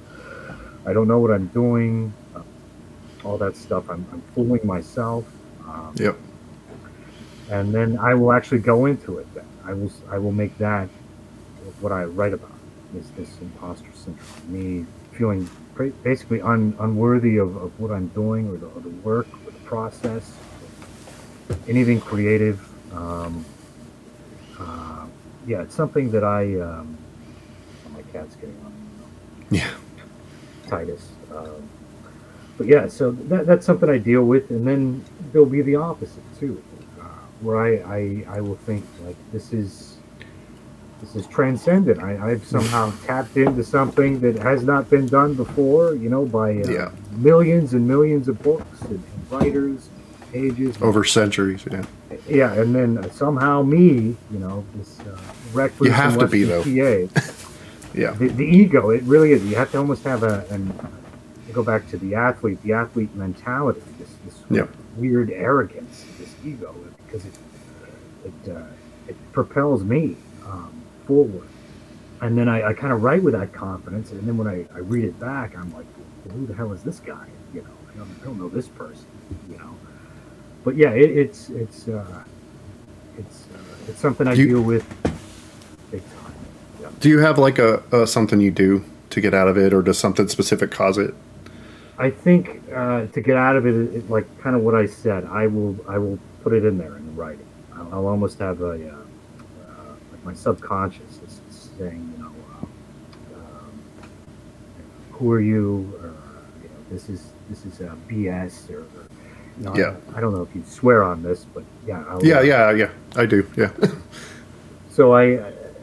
I don't know what I'm doing. Uh, all that stuff. I'm, I'm fooling myself. Um, yep, and then I will actually go into it. Then I will I will make that what I write about is this imposter syndrome, me feeling basically un, unworthy of, of what I'm doing or the, or the work or the process, anything creative. Um, uh, yeah, it's something that I. Um, oh, my cat's getting on yeah, Titus. Um, but yeah, so that, that's something I deal with, and then there'll be the opposite too, uh, where I, I I will think like this is this is transcendent. I, I've somehow tapped into something that has not been done before, you know, by uh, Yeah. millions and millions of books and, and writers, pages. over centuries. Yeah, Yeah, and then somehow me, you know, this uh, recluse You have to be, yeah, the, the ego it really is you have to almost have a an go back to the athlete the athlete mentality this, this weird arrogance this ego because it it, uh, it propels me forward and then I, I kind of write with that confidence and then when I, I read it back I'm like well, who the hell is this guy you know I don't, I don't know this person you know but yeah it, it's it's uh, it's uh, it's something I You- deal with big time yeah. Do you have like a, a something you do to get out of it, or does something specific cause it? I think uh, to get out of it, it, like kind of what I said, I will I will put it in there in the writing. I'll, I'll almost have a uh, my subconscious is is saying, you know, um, um, who are you? Or, you know, this is this is uh, BS. Or, or you know, Yeah. I, I don't know if you swear on this, but yeah, I'll, Yeah, yeah, yeah. I do. Yeah, So I,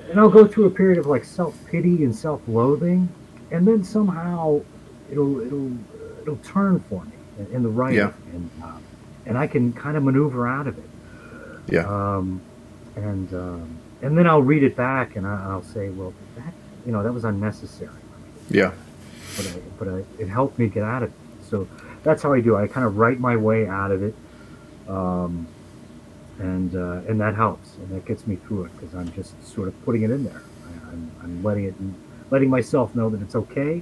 and I'll go through a period of like self pity and self loathing, and then somehow it'll it'll it'll turn for me in, in the right, Yeah. and um, and I can kind of maneuver out of it. yeah, Um, and um, and then I'll read it back, and I, I'll say, well, that you know that was unnecessary, yeah, but I, but I, it helped me get out of it. So that's how I do. I kind of write my way out of it. Um, and uh, and that helps, and that gets me through it because I'm just sort of putting it in there. I, I'm, I'm letting it, letting myself know that it's okay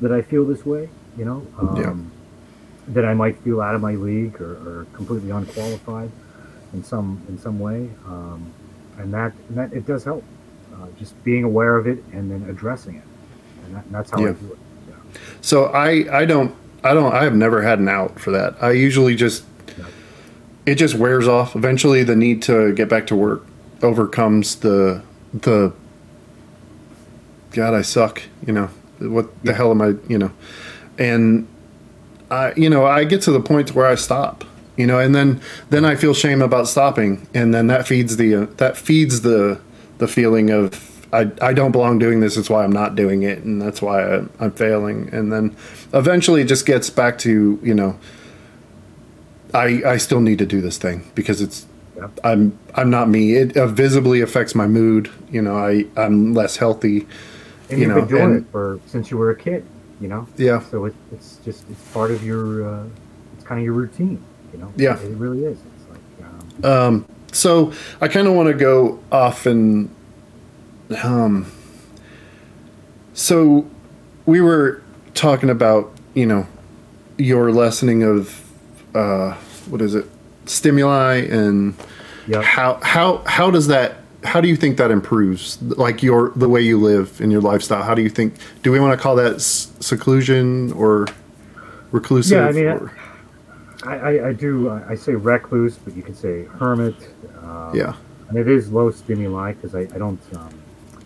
that I feel this way. You know, um, Yeah. that I might feel out of my league or, or completely unqualified in some in some way, um, and that and that it does help. Uh, just being aware of it and then addressing it, and, that, and that's how I do it. Yeah. So I I don't I don't I have never had an out for that. I usually just Yeah. it just wears off. Eventually, the need to get back to work overcomes the the God I suck. You know what the hell am I? You know, and I you know I get to the point where I stop. You know, and then then I feel shame about stopping, and then that feeds the uh, that feeds the the feeling of I, I don't belong doing this. It's why I'm not doing it, and that's why I, I'm failing. And then eventually, it just gets back to you know, I I still need to do this thing because it's Yeah. I'm I'm not me. It uh, visibly affects my mood. You know, I I'm less healthy. And You you've know, been doing and- it for since you were a kid, you know. Yeah. So it, it's just it's part of your uh, it's kind of your routine, you know. Yeah. It really is. It's like um, Um, so I kind of want to go off and um. So we were talking about you know your lessening of uh, what is it stimuli and yeah. how how how does that how do you think that improves like your the way you live in your lifestyle? How do you think? Do we want to call that s- seclusion or reclusive? Yeah, I mean, or, I, I, I do. I say recluse, but you can say hermit. Um, yeah, and it is low stimuli because I, I don't um,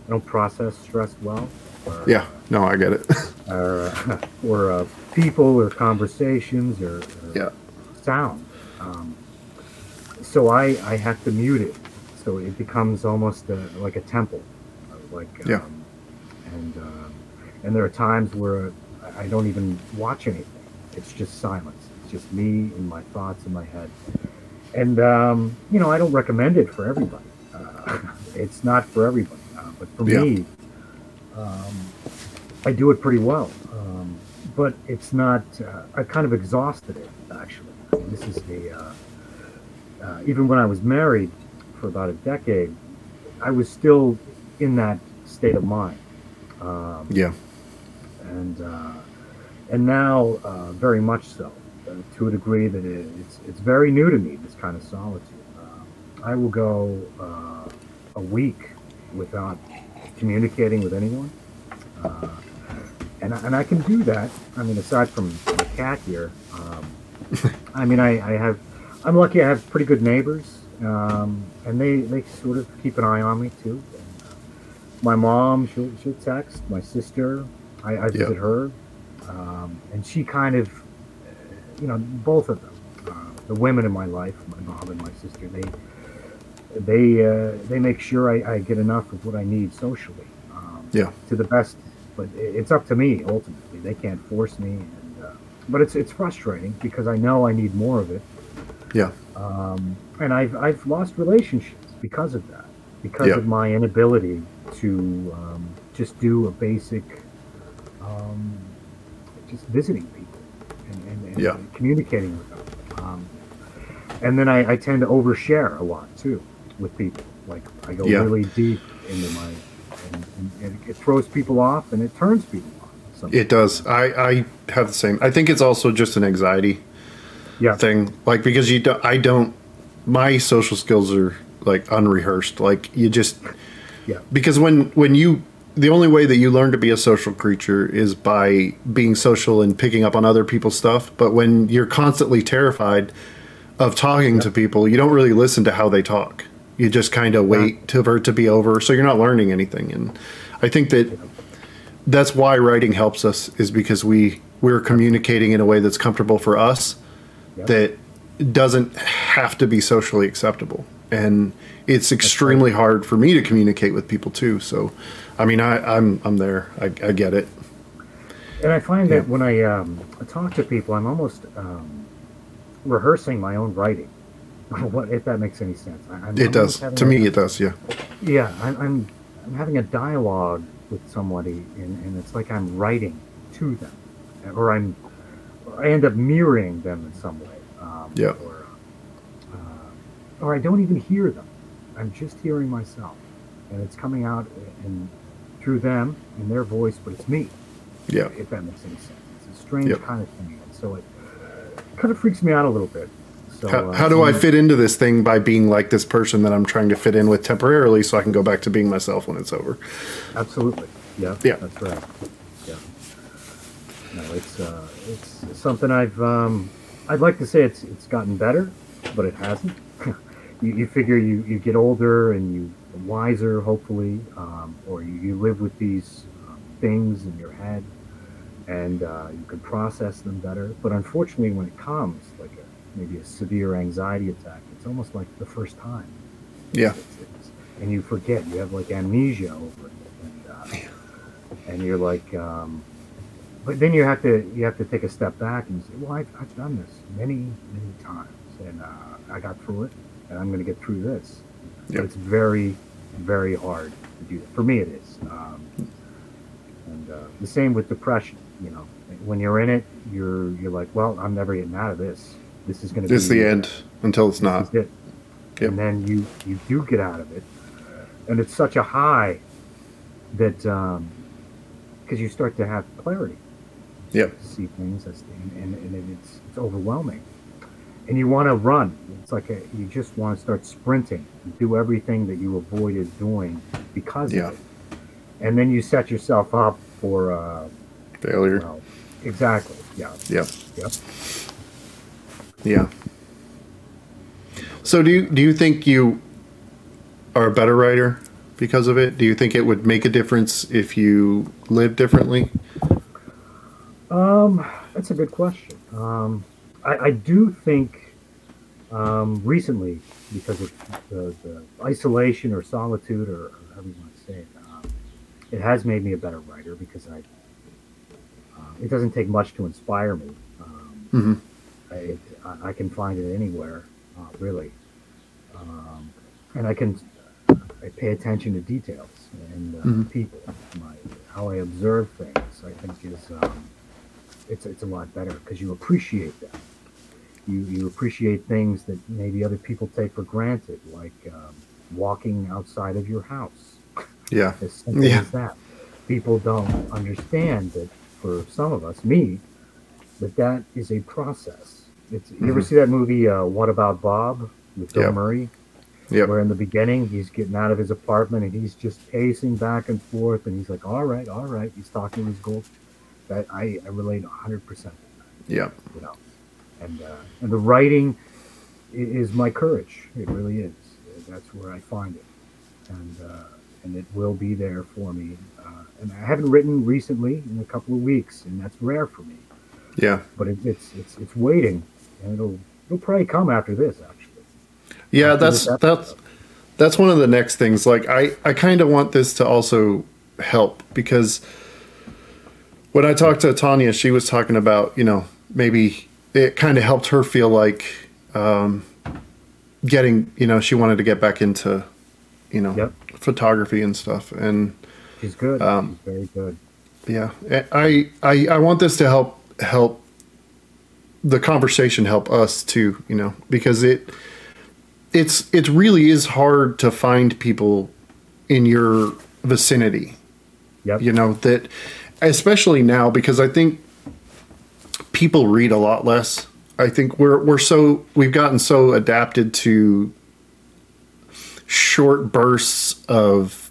I don't process stress well. Or, yeah. No, I get it. Or, uh, or uh, people or conversations or, or yeah, sound. Um, so I I have to mute it, so it becomes almost a, like a temple, like um, Yeah. And um, and there are times where I don't even watch anything. It's just silence. Just me and my thoughts in my head. And um, you know I don't recommend it for everybody. Uh, it's not for everybody, uh, but for Yeah. me, um, I do it pretty well. Um, but it's not. Uh, I kind of exhausted it actually. This is the. Uh, uh, even when I was married for about a decade, I was still in that state of mind. Um, yeah, and uh, and now uh, very much so, to a degree that it, it's it's very new to me. This kind of solitude. Uh, I will go uh, a week without communicating with anyone, uh, and I, and I can do that. I mean, aside from the cat here, um, I mean, I, I have. I'm lucky. I have pretty good neighbors, um, and they they sort of keep an eye on me too. And, uh, my mom, she'll, she'll text. My sister, I, I visit her, um, and she kind of, you know, both of them, uh, the women in my life, my mom and my sister, they they uh, they make sure I, I get enough of what I need socially, um, Yeah. to the best. But it's up to me ultimately. They can't force me, and, uh, but it's it's frustrating because I know I need more of it, yeah, um, and I've I've lost relationships because of that, because Yeah. of my inability to um, just do a basic, um, just visiting people and, Yeah. communicating with them. Um, and then I, I tend to overshare a lot too with people. Like I go Yeah. really deep into my, and, and, and it throws people off and it turns people off. sometimes. it does. I I have the same. I think it's also just an anxiety yeah, thing, like because you don't. I don't. My social skills are like unrehearsed. Like you just yeah, because when when you the only way that you learn to be a social creature is by being social and picking up on other people's stuff. But when you're constantly terrified of talking to people you don't really listen to how they talk. You just kind of wait to, for it to be over. So you're not learning anything. And i think that that's why writing helps us is because we we're communicating in a way that's comfortable for us that doesn't have to be socially acceptable. And it's extremely hard for me to communicate with people too. So i mean I, i'm i'm there I, I get it And I find Yeah. that when I, um, I talk to people, I'm almost um, rehearsing my own writing. what if that makes any sense? I, it I'm does to a- me it does yeah Yeah, I'm, I'm I'm having a dialogue with somebody, and, and it's like I'm writing to them, or I'm I end up mirroring them in some way. Um, Yeah. Or, uh, or I don't even hear them. I'm just hearing myself, and it's coming out in through them and their voice, but it's me. yeah If that makes any sense, it's a strange Yep. kind of thing, and so it kind of freaks me out a little bit. So how, uh, how do i fit into this thing by being like this person that i'm trying to fit in with temporarily so i can go back to being myself when it's over Absolutely. Yeah. Yeah. That's right. Yeah. No, it's uh, it's something I've um, I'd like to say it's it's gotten better, but it hasn't. you, you figure you, you get older and you wiser, hopefully, um, or you, you live with these um, things in your head, and uh, you can process them better. But unfortunately, when it comes, like a, maybe a severe anxiety attack, it's almost like the first time. Yeah. It's, it's, and you forget you have like amnesia over it and, uh, and you're like um, but then you have to you have to take a step back and say well I've, I've done this many many times and uh, I got through it and I'm going to get through this Yep. it's very very hard to do that for me it is um, and uh, the same with depression you know when you're in it you're you're like well I'm never getting out of this this is going to be this is the end until it's not it. Yep. And then you you do get out of it, and it's such a high that because you start to have clarity, Yep. to see things, as, and, and, and it's it's overwhelming, and you want to run. it's like a, you just want to start sprinting, do everything that you avoided doing because Yeah. of it, and then you set yourself up for uh, Failure. well, exactly, yeah, Yep. yep. Yeah. So do you do you think you are a better writer because of it? Do you think it would make a difference if you lived differently? Um, that's a good question. Um, I, I do think um, recently, because of the, the isolation or solitude, or, or however you want to say it, um, it has made me a better writer because I. Uh, it doesn't take much to inspire me. Um, Mhm. I, I I can find it anywhere, uh, really, um, and I can. I pay attention to details and uh, Mhm. people. My how I observe things, I think, is um, it's it's a lot better because you appreciate them. You you appreciate things that maybe other people take for granted, like um, walking outside of your house. Yeah. As simple Yeah. as that. People don't understand that for some of us, me, that that is a process. It's, you ever Mhm. see that movie, uh, What About Bob, with Bill Yep. Murray? Yep. Where in the beginning he's getting out of his apartment and he's just pacing back and forth and he's like, all right, all right. He's talking to his gold. That I, I relate 100% Yeah. you know. And uh, and the writing is my courage. It really is. That's where I find it, and uh, and it will be there for me. Uh, and I haven't written recently in a couple of weeks, and that's rare for me. Yeah. But it, it's it's it's waiting, and it'll it'll probably come after this actually. Yeah, After that's that's that's one of the next things. Like I I kind of want this to also help because when I talked to Tanya, she was talking about you know maybe it kind of helped her feel like um, getting you know she wanted to get back into you know Yep. photography and stuff and She's good. Um, She's very good. yeah I, I i want this to help help the conversation help us too you know because it it's it really is hard to find people in your vicinity Yep. you know that especially now because i think people read a lot less. I think we're we're so we've gotten so adapted to short bursts of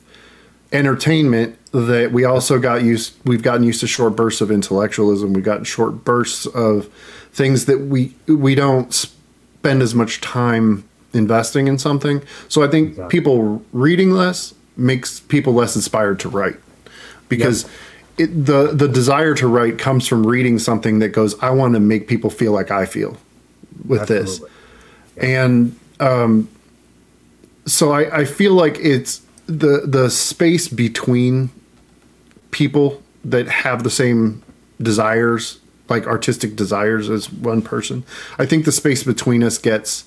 entertainment that we also got used we've gotten used to short bursts of intellectualism. We've gotten short bursts of things that we we don't spend as much time investing in something. So i think Exactly. people reading less makes people less inspired to write. Because it, the the desire to write comes from reading something that goes i want to make people feel like i feel with this. Absolutely. and um, so I, I feel like it's the the space between people that have the same desires like artistic desires as one person i think the space between us gets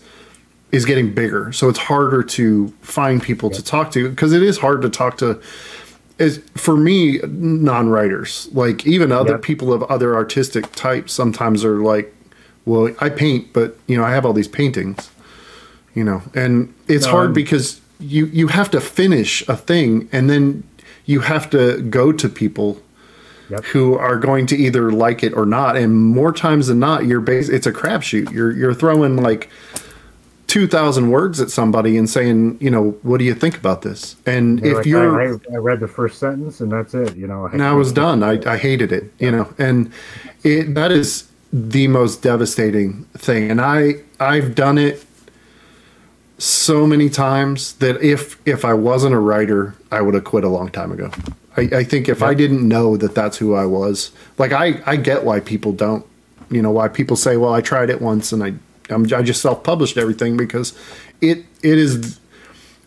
is getting bigger. So it's harder to find people to talk to because it is hard to talk to is for me non-writers like even other Yep. people of other artistic types sometimes are like well i paint but you know i have all these paintings you know and it's hard because you you have to finish a thing and then you have to go to people Yep. who are going to either like it or not and more times than not you're base it's a crapshoot you're you're throwing like 2000 words at somebody and saying you know what do you think about this and They're if like, you're I, I, I read the first sentence and that's it. You know. and I was done. I, I hated it, you know, and it that is the most devastating thing. And I I've done it so many times that if if I wasn't a writer, I would have quit a long time ago. I, I think if I didn't know that that's who I was, like I I get why people don't, you know, why people say, well, I tried it once and I I'm, I just self published everything because it it is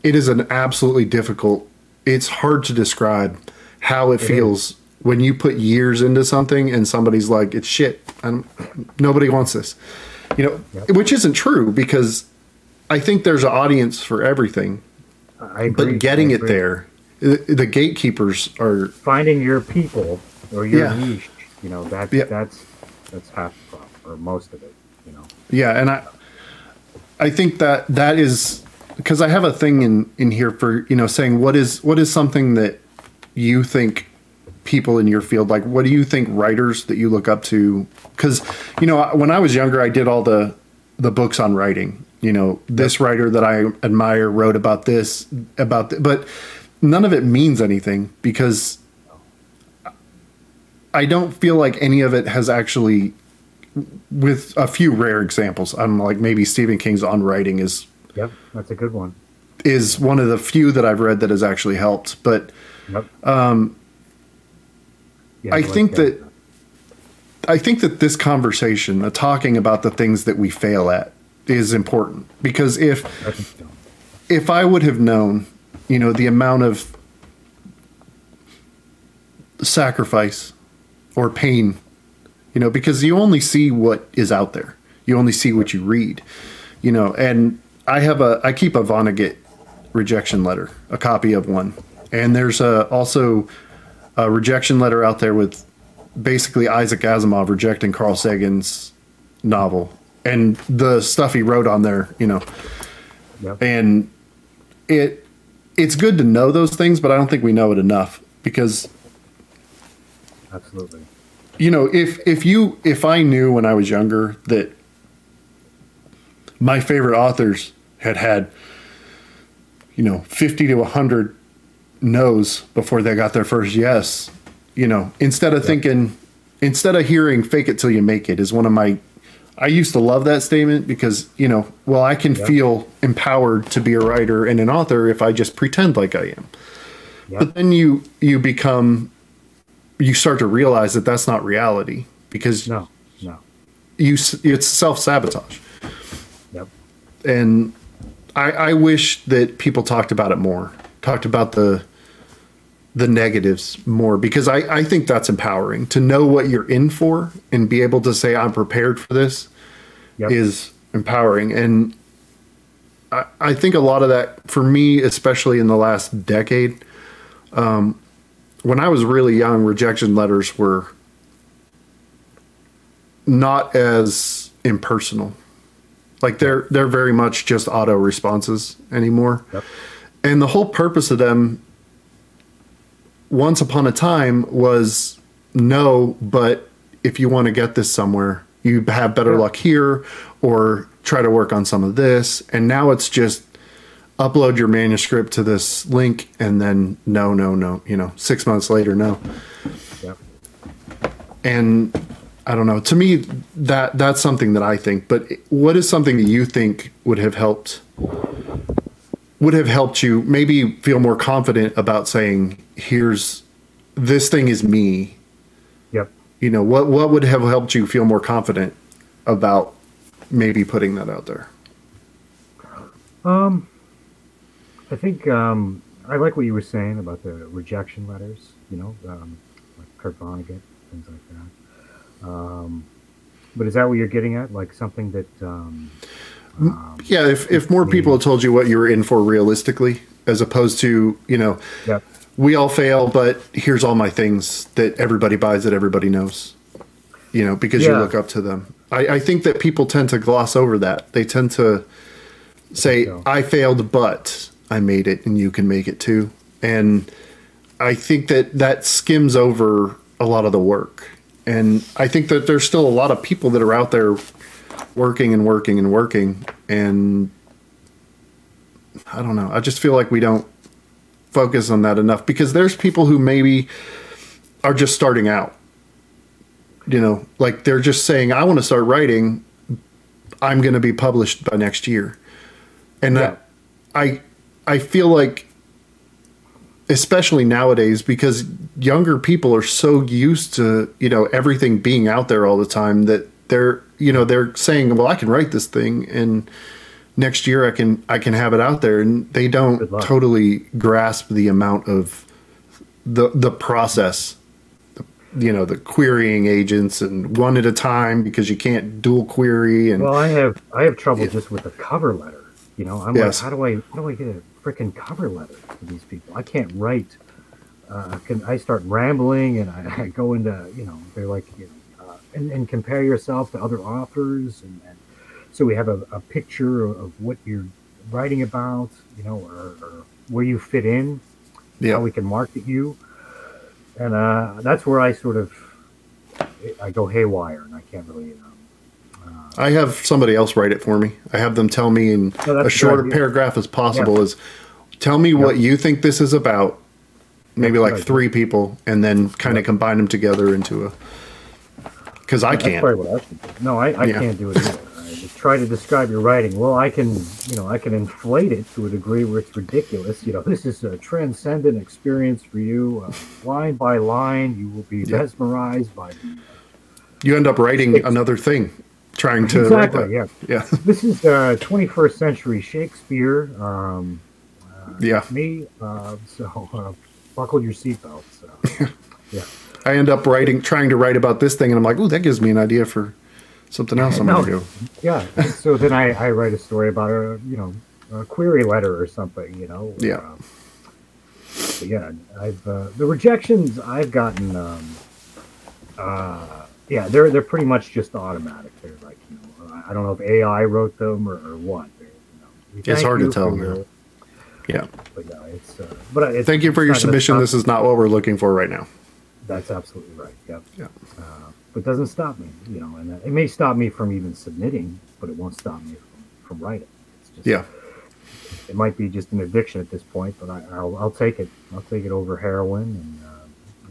it is an absolutely difficult it's hard to describe how it, feels when you put years into something and somebody's like it's shit and nobody wants this you know Yep. which isn't true because i think there's an audience for everything I agree. but getting I it there the, the gatekeepers are finding your people or your Yeah. niche, you know, that's Yeah. that's that's half the problem, or most of it. Yeah, and I I think that that is because I have a thing in in here for you know saying what is what is something that you think people in your field like what do you think writers that you look up to because you know when I was younger I did all the the books on writing. You know, this writer that I admire wrote about this, about, th- but none of it means anything because I don't feel like any of it has actually, with a few rare examples, I'm like maybe Stephen King's On Writing is Yep, that's a good one. is one of the few that I've read that has actually helped. But Yep. Um, yeah, I like think that I think that this conversation, uh, talking about the things that we fail at, is important because if I think so. if I would have known, you know, the amount of sacrifice or pain, you know, because you only see what is out there. You only see what you read, you know, and I have a I keep a Vonnegut rejection letter, a copy of one. And there's a, also a rejection letter out there with basically Isaac Asimov rejecting Carl Sagan's novel and the stuff he wrote on there, you know. Yep. And it it's good to know those things, but I don't think we know it enough because Absolutely. You know, if if you if I knew when I was younger that my favorite authors had had you know 50 to 100 no's before they got their first yes, you know, instead of thinking instead of hearing fake it till you make it is one of my I used to love that statement because, you know, well, I can feel empowered to be a writer and an author if I just pretend like I am. Yep. But then you you become you start to realize that that's not reality because No, no. you it's self sabotage. Yep. And I, I wish that people talked about it more, talked about the the negatives more because I, I think that's empowering to know what you're in for and be able to say I'm prepared for this Yep. is empowering. And I, I think a lot of that for me, especially in the last decade, um, when I was really young, rejection letters were not as impersonal. Like they're they're very much just auto responses anymore. Yep. And the whole purpose of them once upon a time was no, but if you want to get this somewhere, you have better luck here or try to work on some of this. And now it's just upload your manuscript to this link and then no, no, no, you know, six months later, no. Yep. And I don't know. To me, that that's something that I think. But what is something that you think would have helped? Would have helped you maybe feel more confident about saying, "Here's this thing is me." Yep. You know what? What would have helped you feel more confident about maybe putting that out there? Um, I think um, I like what you were saying about the rejection letters. You know, um, like Kurt Vonnegut, things like that. Um, but is that what you're getting at? Like something that um, um, Yeah, if if more people had told you what you were in for realistically, as opposed to you know, Yep. we all fail, but here's all my things that everybody buys that everybody knows. You know, because you look up to them. I, I think that people tend to gloss over that. They tend to say, so. I failed, but I made it and you can make it too. And I think that that skims over a lot of the work. And I think that there's still a lot of people that are out there working and working and working. And I don't know. I just feel like we don't focus on that enough because there's people who maybe are just starting out. You know, like they're just saying, I want to start writing. I'm going to be published by next year. And Yeah. that, I, I feel like, especially nowadays, because younger people are so used to, you know, everything being out there all the time that they're, you know, they're saying, well, I can write this thing and next year I can, I can have it out there. And they don't totally grasp the amount of the, the process you know the querying agents and one at a time because you can't dual query and well, I have I have trouble just with the cover letter. You know, I'm Yes. like, how do I how do I get a freaking cover letter for these people? I can't write. Uh, can I start rambling and I, I go into you know they're like you know, uh, and, and compare yourself to other authors and, and so we have a, a picture of, what you're writing about you know or, or where you fit in yeah how we can market you and uh, that's where I sort of I go haywire and I can't really you uh, I have somebody else write it for me. I have them tell me in Oh, a a short idea. paragraph as possible. Yeah. Is tell me what you think this is about. Maybe That's like right. three people, and then kind of combine them together into a. Because I can't. I. No, I, I Yeah. can't do it either. I just try to describe your writing. Well, I can, you know, I can inflate it to a degree where it's ridiculous. You know, this is a transcendent experience for you. Uh, line by line, you will be Yeah. mesmerized by You end up writing another thing, trying to. write exactly. that. Yeah, Yeah. this is uh, 21st century Shakespeare. Um, Yeah. me. Uh, so uh, buckle your seatbelts. Uh, yeah. I end up writing, trying to write about this thing, and I'm like, oh, that gives me an idea for something else I'm No. going to do. Yeah. so then I, I write a story about a you know a query letter or something. You know. Yeah. Uh, but yeah, I've uh, the rejections I've gotten. Um, uh, yeah, they're they're pretty much just automatic. They're like you know I- don't know if AI wrote them or, or what. You know, It's hard to tell your- Yeah. But yeah, it's uh, but it's, Thank you for your submission. This is not what we're looking for right now. That's absolutely right. Yep. Yeah. Uh, but doesn't stop me, you know, and it may stop me from even submitting, but it won't stop me from, from writing. It's just, Yeah. It might be just an addiction at this point, but I, I'll, I'll take it. I'll take it over heroin, and uh,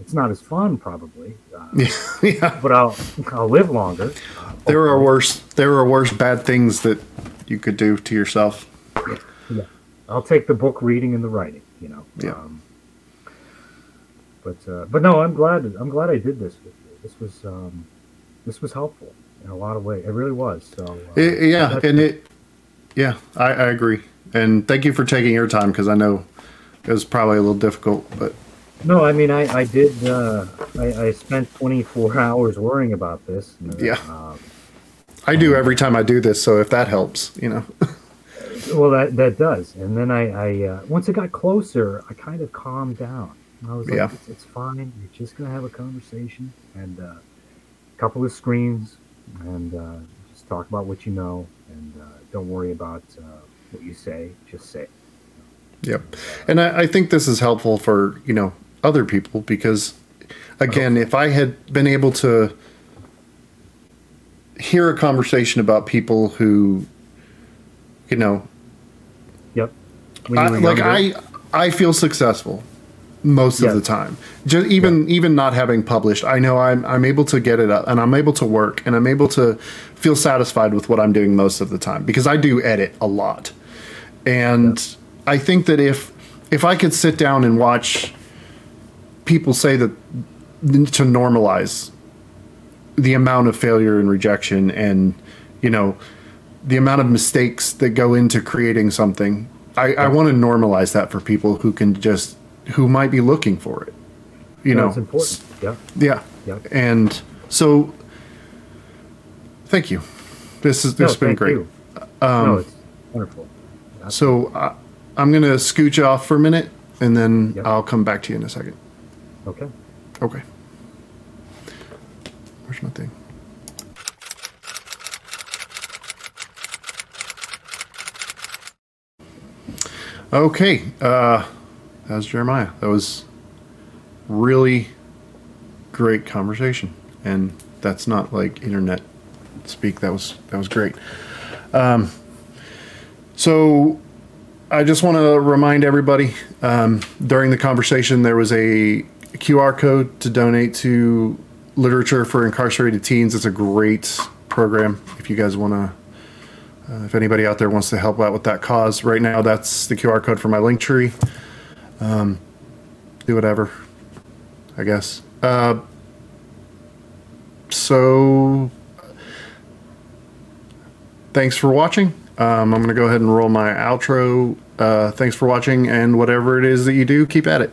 it's not as fun probably, uh, Yeah. yeah. but I'll I'll live longer. Uh, There are worse. There are worse bad things that you could do to yourself. Yeah. I'll take the book reading and the writing, you know. Yeah. Um, but uh, but no, I'm glad I'm glad I did this with you. This was um, this was helpful in a lot of ways. It really was. So uh, I- yeah, and it. Yeah, I, I agree, and thank you for taking your time because I know it was probably a little difficult, but no, I mean I I did uh, I, I spent 24 hours worrying about this. and, Yeah. Um, I do every time I do this. So if that helps, you know. well, that that does. And then I I uh, once it got closer, I kind of calmed down. I was like, Yeah. it's, it's fine. You're just gonna have a conversation and uh, a couple of screens, and uh, just talk about what you know, and uh, don't worry about uh, what you say. Just say. it. Yep. And I, I think this is helpful for, you know, other people because, again, if I had been able to hear a conversation about people who, you know, Yep. I, like I, I feel successful most of the time. Just even even not having published, I know I'm I'm able to get it up and I'm able to work and I'm able to feel satisfied with what I'm doing most of the time because I do edit a lot. And I think that if if I could sit down and watch people say that to normalize the amount of failure and rejection and you know the amount of mistakes that go into creating something i, I want to normalize that for people who can just who might be looking for it you No, know it's important. Yeah. yeah Yeah. and so thank you this has this No, has been great you. Um, no, it's wonderful. so I, i'm going to scooch off for a minute and then Yep. i'll come back to you in a second Okay. okay where's my thing Okay, uh, that was Jeremiah. That was really great conversation, and that's not like internet speak. That was that was great. Um, so I just want to remind everybody um, during the conversation there was a QR code to donate to Literature for Incarcerated Teens. It's a great program. If you guys want to uh, if anybody out there wants to help out with that cause, right now that's the QR code for my link tree. Um, do whatever, I guess. Uh, so, thanks for watching. Um, I'm going to go ahead and roll my outro. Uh, thanks for watching, and whatever it is that you do, keep at it.